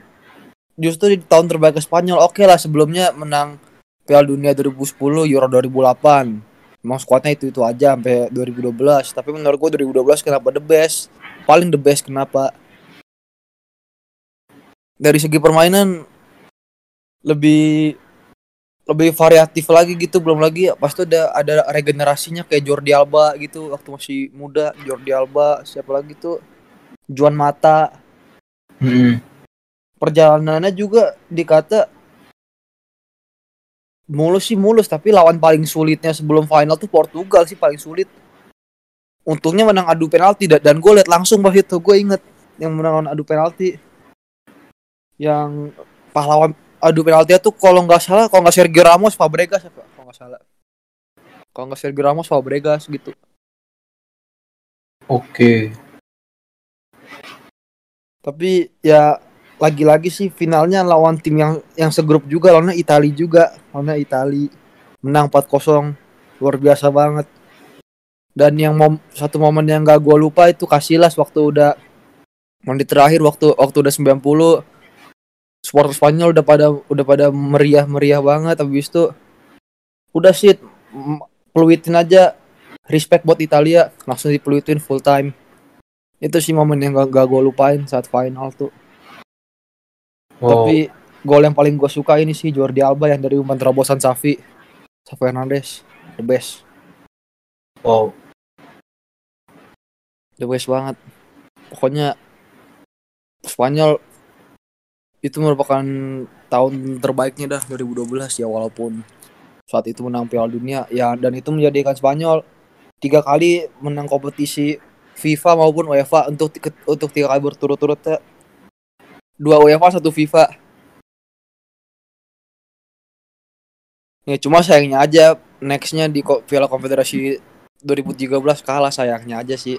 justru di tahun terbaik ke Spanyol. Oke lah sebelumnya menang Piala Dunia 2010, Euro 2008. Emang skuadnya itu itu aja sampai 2012. Tapi menurut gua 2012 kenapa the best? Paling the best kenapa? Dari segi permainan lebih lebih variatif lagi gitu belum lagi pas itu ada ada regenerasinya kayak Jordi Alba gitu waktu masih muda Jordi Alba siapa lagi tuh? Juan Mata. Mm-mm. perjalanannya juga dikata mulus sih mulus tapi lawan paling sulitnya sebelum final tuh Portugal sih paling sulit. Untungnya menang adu penalti da- dan gue liat langsung pas itu gue inget yang menang adu penalti. Yang pahlawan adu penalti tuh kalau nggak salah kalau nggak Sergio Ramos Fabregas apa? Kalau nggak salah. Kalau nggak Sergio Ramos Fabregas gitu. Oke. tapi ya lagi-lagi sih finalnya lawan tim yang yang segrup juga lawannya Itali juga. Lawannya Itali. Menang 4-0 luar biasa banget. Dan yang mom, satu momen yang gak gue lupa itu Casillas waktu udah menit terakhir waktu waktu udah 90 supporter Spanyol udah pada udah pada meriah-meriah banget habis itu udah sih peluitin aja respect buat Italia langsung dipeluitin full time itu sih momen yang gak, gak gue lupain saat final tuh Wow. tapi gol yang paling gue suka ini sih Jordi Alba yang dari umpan terobosan Safi Safi Hernandez the best wow. the best banget pokoknya Spanyol itu merupakan tahun terbaiknya dah 2012 ya walaupun saat itu menang Piala Dunia ya dan itu menjadikan Spanyol tiga kali menang kompetisi FIFA maupun UEFA untuk untuk tiga kali berturut-turut ya. dua UEFA satu FIFA ya cuma sayangnya aja nextnya di Piala Konfederasi 2013 kalah sayangnya aja sih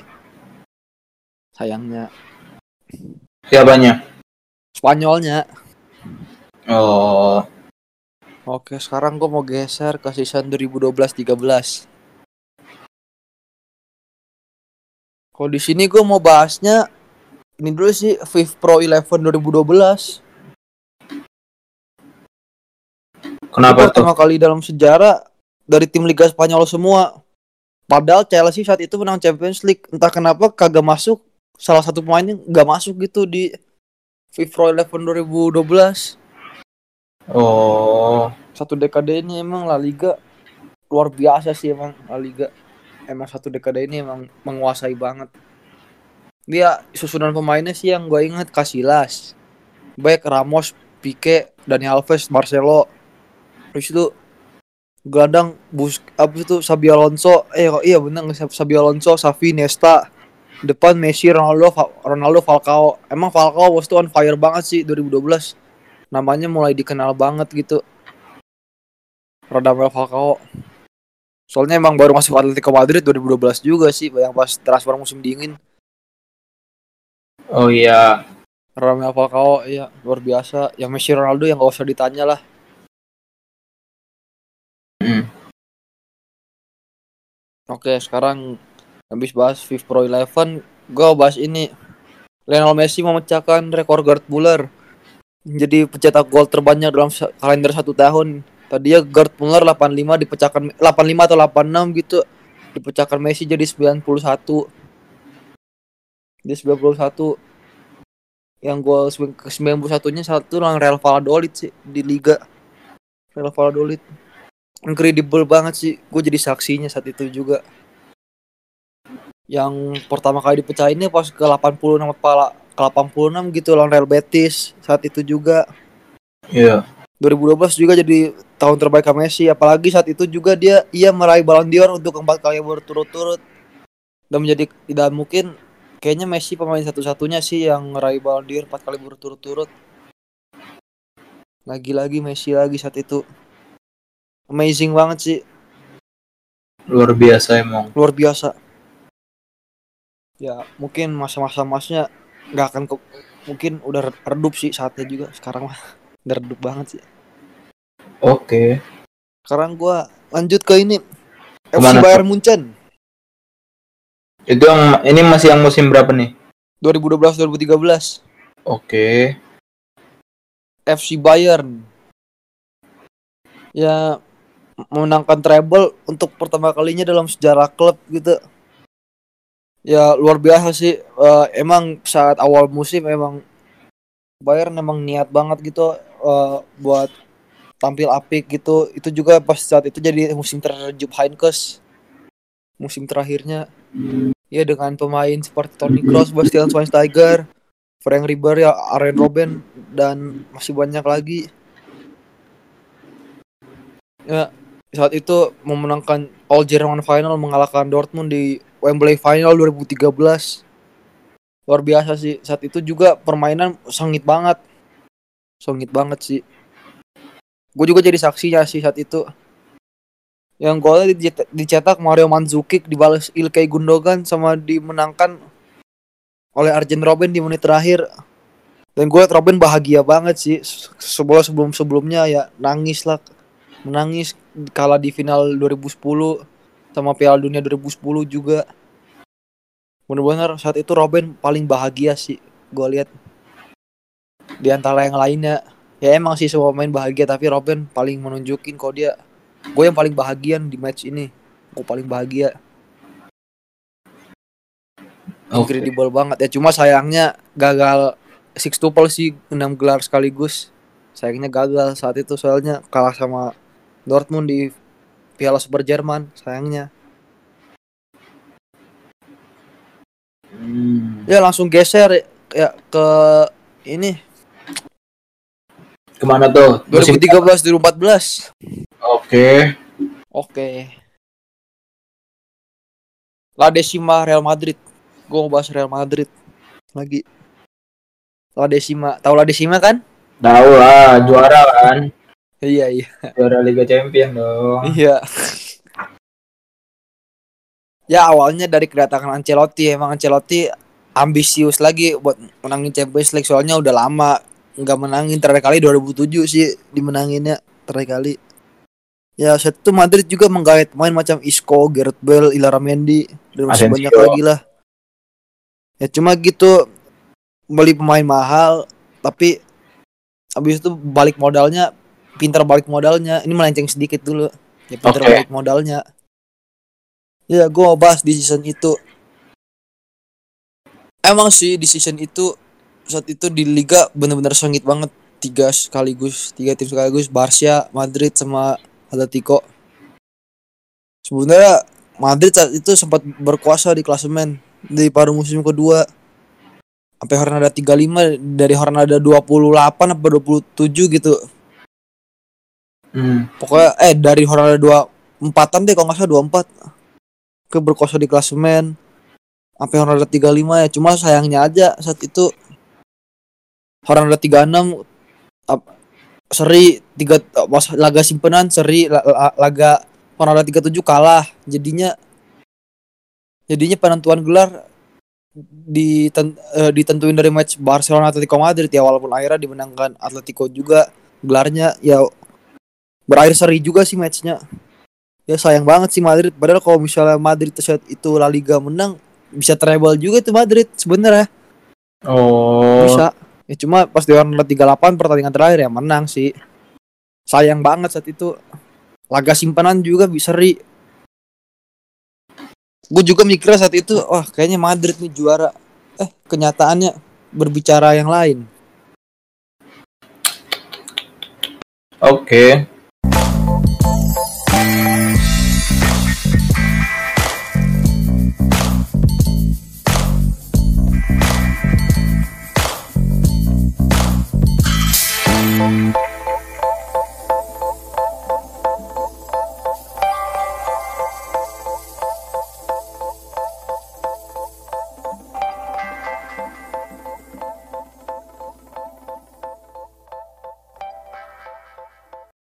sayangnya Siapanya? Spanyolnya Oh. Oke, sekarang gue mau geser ke season 2012-13. Kalau di sini gue mau bahasnya ini dulu sih FIFA Pro 11 2012. Kenapa Itu pertama kali dalam sejarah dari tim Liga Spanyol semua. Padahal Chelsea saat itu menang Champions League. Entah kenapa kagak masuk. Salah satu pemainnya nggak masuk gitu di FIFA 11 2012. Oh, Satu dekade ini emang La Liga luar biasa sih emang La Liga. Emang satu dekade ini emang menguasai banget. Dia susunan pemainnya sih yang gue inget Casillas, Baik Ramos, Pique, Dani Alves, Marcelo. Terus itu gelandang bus apa itu Sabi Alonso eh iya bener Sabi Alonso Safi Nesta depan Messi Ronaldo Ronaldo Falcao. Emang Falcao waktu itu on fire banget sih 2012 namanya mulai dikenal banget gitu. Radamel Falcao. Soalnya emang baru masuk Atletico Madrid 2012 juga sih yang pas transfer musim dingin. Oh iya. Radamel Falcao iya luar biasa. Yang Messi Ronaldo yang gak usah ditanya lah. Hmm. Oke, sekarang habis bahas FIFA Pro 11, gue bahas ini. Lionel Messi memecahkan rekor Gerd Muller. Jadi pencetak gol terbanyak dalam kalender satu tahun. Tadinya Gerd Muller 85 dipecahkan 85 atau 86 gitu. Dipecahkan Messi jadi 91. Dia 91. Yang gol sembilan- ke 91-nya satu lang Real Valladolid sih di liga. Real Valladolid incredible banget sih gue jadi saksinya saat itu juga yang pertama kali dipecahinnya pas ke 86 kepala ke 86 gitu lawan Real Betis saat itu juga. Iya. 2012 juga jadi tahun terbaik Messi apalagi saat itu juga dia ia meraih Ballon d'Or untuk keempat kali berturut-turut. Dan menjadi tidak mungkin kayaknya Messi pemain satu-satunya sih yang meraih Ballon d'Or empat kali berturut-turut. Lagi-lagi Messi lagi saat itu. Amazing banget sih. Luar biasa emang. luar biasa ya mungkin masa-masa masnya nggak akan ke- mungkin udah redup sih saatnya juga. Sekarang mah *laughs* udah redup banget sih. Oke. sekarang gua lanjut ke ini. FC Ke mana, Bayern Munchen. Itu yang ini masih yang musim berapa nih? 2012 2013 Oke. FC Bayern. Ya memenangkan treble untuk pertama kalinya dalam sejarah klub gitu ya luar biasa sih. Eh, emang saat awal musim emang Bayern emang niat banget gitu eh, buat tampil apik gitu. Itu juga pas saat itu jadi musim terakhir Jupp Heynckes. Musim terakhirnya. Ya dengan pemain seperti Toni Kroos, Bastian Schweinsteiger, Frank Ribery, Arjen Robben dan masih banyak lagi. Ya, saat itu memenangkan All German Final mengalahkan Dortmund di Wembley Final 2013. Luar biasa sih. Saat itu juga permainan sengit banget. Sengit banget sih. Gue juga jadi saksinya sih saat itu. Yang golnya dicetak, Mario Mandzukic dibalas Ilkay Gundogan sama dimenangkan oleh Arjen Robben di menit terakhir. Dan gue liat Robben bahagia banget sih. Sebelum sebelum sebelumnya ya nangis lah, menangis kalah di final 2010 sama Piala Dunia 2010 juga. Bener-bener saat itu Robben paling bahagia sih gue lihat di antara yang lainnya. Ya emang sih semua pemain bahagia tapi Robben paling menunjukin kok dia gue yang paling bahagia di match ini. Gue paling bahagia. Oke. Incredible banget ya. Cuma sayangnya gagal six tuple sih enam gelar sekaligus. Sayangnya gagal saat itu soalnya kalah sama Dortmund di Piala Super Jerman. Sayangnya. Hmm. Ya langsung geser ya ke ini Ke mana tuh? Musim 2013 2014. Oke. Oke. La Decima Real Madrid. Gue mau bahas Real Madrid lagi. La Decima, tahu La Decima kan? Tahu lah, juara kan. Iya iya. Juara Liga Champion dong. Iya. ya awalnya dari kedatangan Ancelotti emang Ancelotti ambisius lagi buat menangin Champions League soalnya udah lama nggak menangin terakhir kali 2007 sih dimenanginnya terakhir kali. Ya saat itu Madrid juga menggait pemain macam Isco, Gareth Bale, Ilara Mendy dan masih banyak lagi lah. ya cuma gitu beli pemain mahal tapi habis itu balik modalnya pintar balik modalnya. Ini melenceng sedikit dulu. Ya pintar Oke. balik modalnya. Ya gue mau bahas di season itu. Emang sih di season itu saat itu di liga bener-bener sengit banget. Tiga sekaligus tiga tim sekaligus. Barca Madrid sama Atletico. Sebenarnya Madrid saat itu sempat berkuasa di klasemen di paruh musim kedua. Sampai Hornada 35 dari Hornada 28 apa 27 gitu Hmm. pokoknya eh dari Hornada 24an deh kalau nggak salah 24 ke berkuasa di klasemen sampai Hornada 35 ya. Cuma sayangnya aja saat itu Hornada 36 ap- seri tiga pas laga simpenan seri la- la- laga Hornada 37 kalah. Jadinya jadinya penentuan gelar diten, eh, ditentuin dari match Barcelona Atletico Madrid ya walaupun akhirnya dimenangkan Atletico juga gelarnya. Ya berakhir seri juga sih matchnya. Ya sayang banget sih Madrid. Padahal kalau misalnya Madrid saat itu La Liga menang bisa treble juga tuh Madrid sebenarnya Oh. bisa. Ya cuma pas di Hornada 38 pertandingan terakhir ya menang sih. Sayang banget saat itu. Laga simpanan juga bisa seri. Gue juga mikir saat itu wah kayaknya Madrid nih juara. Eh kenyataannya berbicara yang lain. Oke.